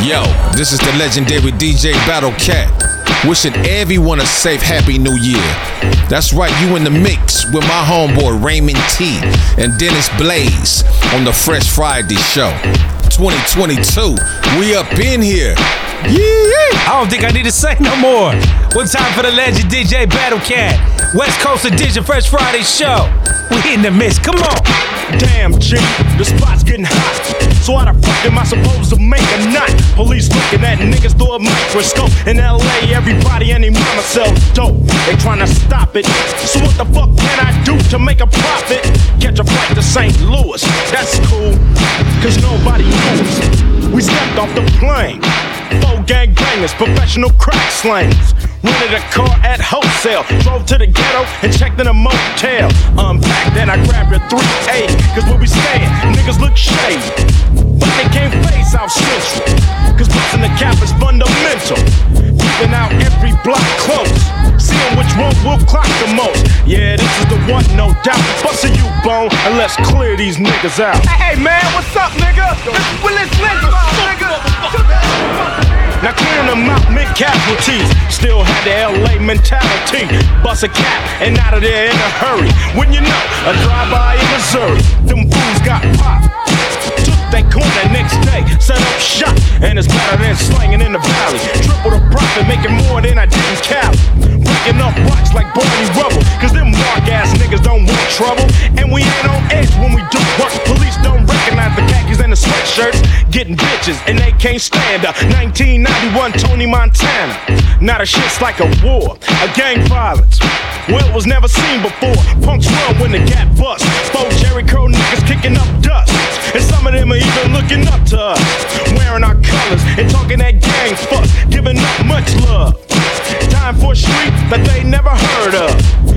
Yo, this is the legendary DJ Battle Cat. Wishing everyone a safe, happy new year. That's right, you in the mix with my homeboy Raymond T and Dennis Blaze on the Fresh Friday Show. 2022, we up in here. Yeah, I don't think I need to say no more. One time for the legend DJ Battle Cat. West Coast Edition Fresh Friday Show. We in the mix. Come on. Damn, G, the spot's getting hot. So how the fuck am I supposed to make a knot? Police looking at niggas through a microscope. In LA, everybody and their mama sells dope. They tryna stop it. So what the fuck can I do to make a profit? Catch a flight to St. Louis. That's cool, cause nobody knows. We stepped off the plane. Four gang bangers, professional crack slangers. Rented a car at wholesale. Drove to the ghetto and checked in a motel. Unpacked, then I grabbed a 3A. Cause where we staying, niggas look shady. But they can't face South Central. Cause busting the cap is fundamental. Keeping out every block close. Seeing which one will clock the most. Yeah, this is the one, no doubt. Bust a you bone and let's clear these niggas out. Hey man, what's up, nigga? This is Willis Nigga. Now clearing them out meant casualties. Still had the LA mentality. Bust a cap and out of there in a hurry. When you know, a drive-by in Missouri. Them fools got popped. Took that corner next day, set up shop, and it's better than slanging in the valley. Triple the profit, making more than I did in Cali. Breaking up rocks like Barney Rubble, cause them mark ass niggas don't want trouble. And we ain't on edge when we do work. Police don't recognize the khakis and the sweatshirts. Getting bitches, and they can't stand up. 1991 Tony Montana. Now the shit's like a war, a gang violence. Well, it was never seen before. Punks run when the gap bust. Four Jheri curl niggas kicking up dust. And some of them are even looking up to us. Wearing our colors and talking that gang fuck. Giving up much love. Time for a street that they never heard of.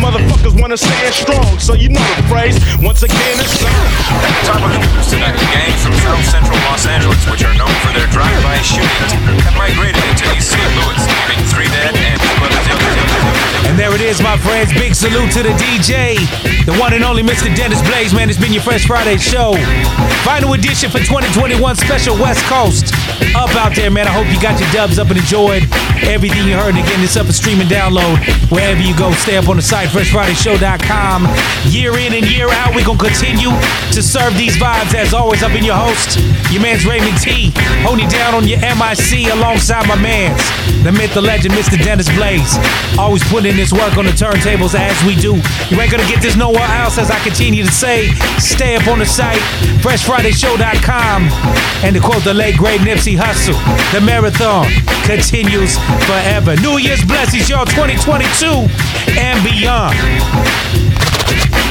But other motherfuckers wanna stand strong, so you know the phrase. Once again, it's on. At the top of the news tonight, the gangs from South Central Los Angeles, which are known for their drive-by shootings, have migrated into East St. Louis, leaving three dead and two others. And there it is, my friends. Big salute to the DJ, the one and only Mr. Dennis Blaze. Man, it's been your Fresh Friday show. Final edition for 2021 special West Coast. Up out there, man. I hope you got your dubs up and enjoyed everything you heard. And again, this up and stream and download wherever you go. Stay up on the site, freshfridayshow.com. Year in and year out, we're going to continue to serve these vibes. As always, I've been your host, your man's Raymond T. Holding down on your MIC alongside my man's, the myth, the legend, Mr. Dennis Blaze. Always putting in this work on the turntables as we do. You ain't gonna get this nowhere else, as I continue to say. Stay up on the site, freshfridayshow.com. And to quote the late great Nipsey Hussle, the marathon continues forever. New Year's blessings, y'all, 2022 and beyond. Yeah.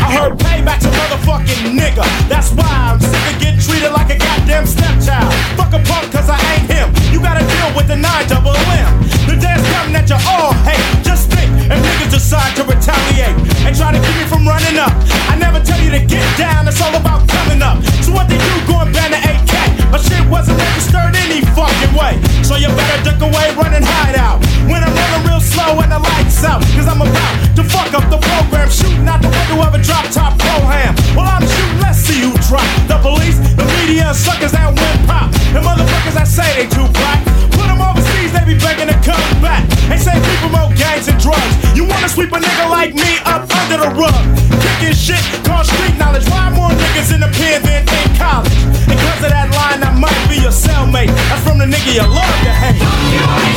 I heard payback's a motherfucking nigga. That's why I'm sick of getting treated like a goddamn stepchild. Fuck a punk, cause I ain't him. You gotta deal with the 9 double M. The dance coming that you all hate. Just think, if niggas decide to retaliate and try to keep me from running up. I never tell you to get down, it's all about coming up. So what they do, going ban the AK. My shit wasn't registered any fucking way. So you better duck away, run and hide out. When I'm running real slow and the lights out, cause I'm about to fuck up the program, shooting out the of a drop top Brougham. Well, I'm shooting, let's see who drop. The police, the media, suckers that win pop. The motherfuckers that say they too black. Put them overseas, they be begging to come back. They say we promote gangs and drugs. You wanna sweep a nigga like me up under the rug? Kicking shit, called street knowledge. Why more niggas in the pen than in college? Cause of that line, I might be your cellmate. That's from the nigga you love to hate.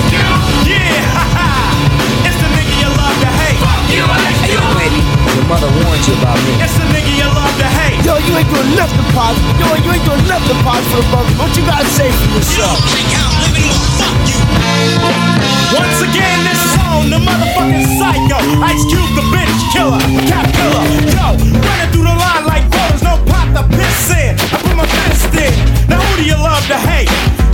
Mother warned you about me. It's the nigga you love to hate. Yo, you ain't doing nothing positive. Yo, you ain't doing nothing positive, brother. What you gotta say for yourself? Once again, this is on the motherfucking psycho. Ice Cube, the bitch killer, cat killer. Yo, running through the line like voters, no pot to piss in. I put my fist in. Now who do you love to hate?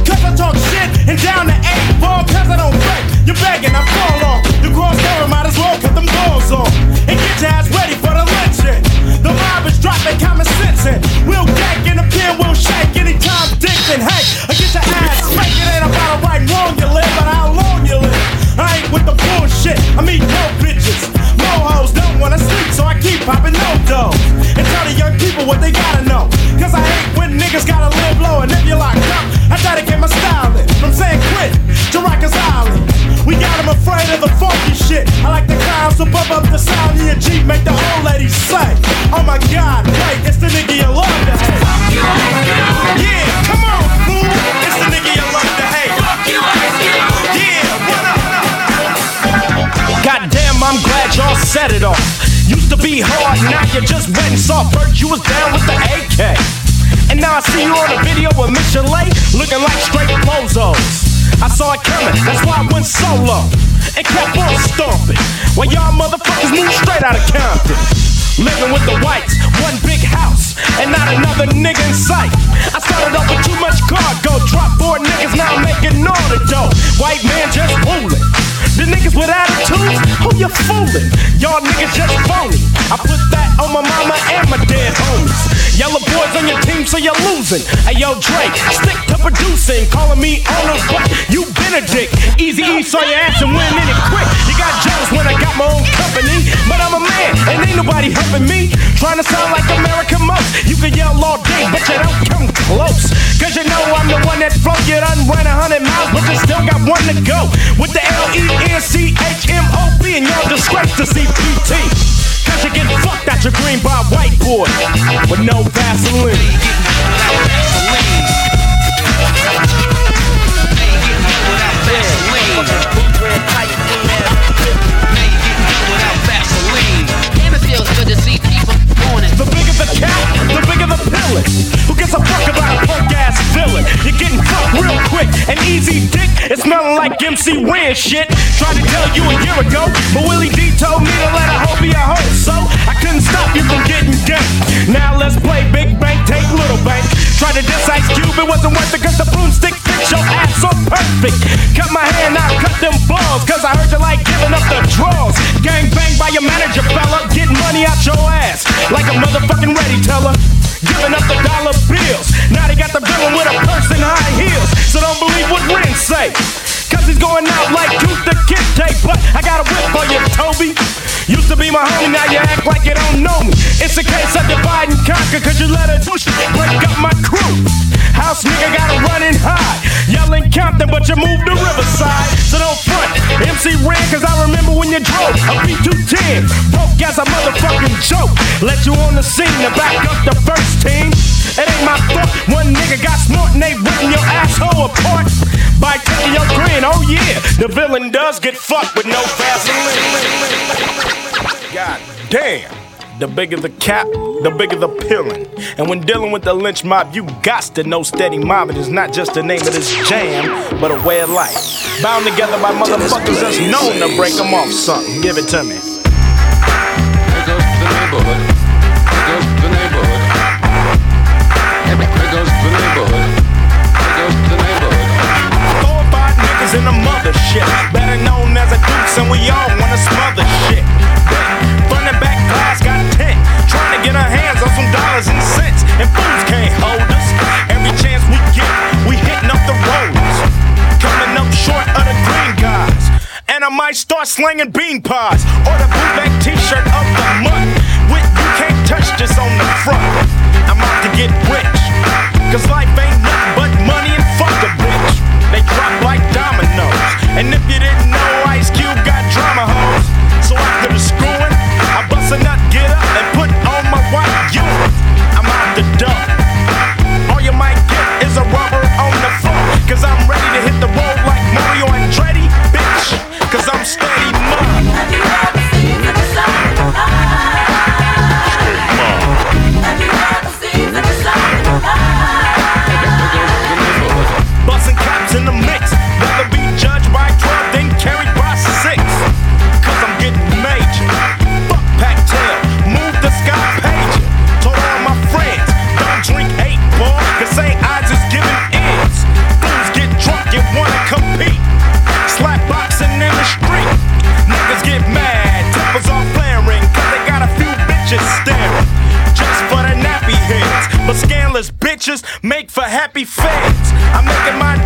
Cause I talk shit and down to eight ball, cause I don't break. You're begging, I fall off. The cross cover might as well cut them doors off. And get your ass ready for the lynching. The mob is dropping common sense in. We'll gag in the pen, we'll shake anytime Dixon. Hey, I get your ass spank. It ain't about right and wrong you live, but how long you live. I ain't with the bullshit. I mean, no bitches. No hoes don't wanna sleep, so I keep popping no dough. And tell the young people what they gotta know. Cause I hate when niggas gotta live low. And if you're locked up, I dedicate my style in. From San Quentin to Rikers Island. We got them afraid of the funky shit. I like the clowns, so bump up the sound of your Jeep, make the old ladies say, Oh my god, wait, it's the nigga you love to hate. Yeah, come on, fool. It's the nigga you love to hate. Yeah, what up? Goddamn, I'm glad y'all set it off. Used to be hard, now you're just wet and soft. Bert, you was down with the AK. And now I see you on a video with Michel'le, looking like straight bozos. I saw it coming, that's why I went solo and kept on stomping. While y'all motherfuckers move straight out of Compton. Living with the whites, one big house, and not another nigga in sight. I started off with too much cargo, drop four niggas, now I'm making all the dough. White man just fooling. The niggas with attitudes, who you fooling? Y'all niggas just phony. I put that on my mama and my dead homies. So you're losing. Hey yo, Dre, stick to producing, calling me owner, but you been a dick. Easy E saw your ass and went in it quick. You got jealous when I got my own company, but I'm a man and ain't nobody helping me. Trying to sound like American most. You can yell all day, but you don't come close. Cause you know I'm the one that float. You done ran a hundred miles, but you still got one to go. With the L E N C H M O P, and y'all disgrace to CPT. Cause you get fucked out your green by white boy with no Vaseline. The bigger the cat, Who gives a fuck about a punk ass villain? You're getting fucked real quick. And easy dick is smelling like MC Ren shit. Tried to tell you a year ago, but Willie D told me to let a hoe be a hoe. So I couldn't stop you from getting gay. Now let's play Big Bank, take Little Bank. Try to diss Ice Cube, it wasn't worth it cause the broomstick fits your ass so perfect. Cut my hair, now cut them balls, cause I heard you like giving up the draws. Gang bang by your manager, fella. Get money out your ass like a motherfucking ready teller. Giving up the dollar bills. Now they got the villain with a purse and high heels. So don't believe what Ren say. Cause he's going out like Tooth the Kid tape. But I got a whip for you, Toby. Used to be my homie, now you act like you don't know me. It's a case of divide and conquer, cause you let a douche break up my crew. House nigga gotta run and hide. Yelling Compton, but you moved to Riverside. So don't front. MC Ren, cause I remember when you drove a B210. Broke as a motherfucking joke. Let you on the scene to back up the first team. It ain't my fault. One nigga got smart and they ripping your asshole apart by taking your grin. Oh yeah, the villain does get fucked with no Vaseline. God damn. The bigger the cap, the bigger the pillin'. And when dealing with the lynch mob, you got to know steady mobbing is not just the name of this jam, but a way of life. Bound together by motherfuckers that's known to break them off something. Give it to me. There goes the neighborhood. There goes the neighborhood. There goes the neighborhood. There goes the neighborhood. Four or five niggas in the mothership. Better known as a dukes, and we all wanna smother shit get our hands on some dollars and cents, and fools can't hold us. Every chance we get, we hitting up the roads, coming up short of the green guys. And I might start slinging bean pies or the blue back T-shirt of the month. With you can't touch this on the front. I'm out to get rich, cause life ain't nothing but money and fuck a bitch. They drop like dominoes, and if you didn't pictures make for happy fans. I'm making my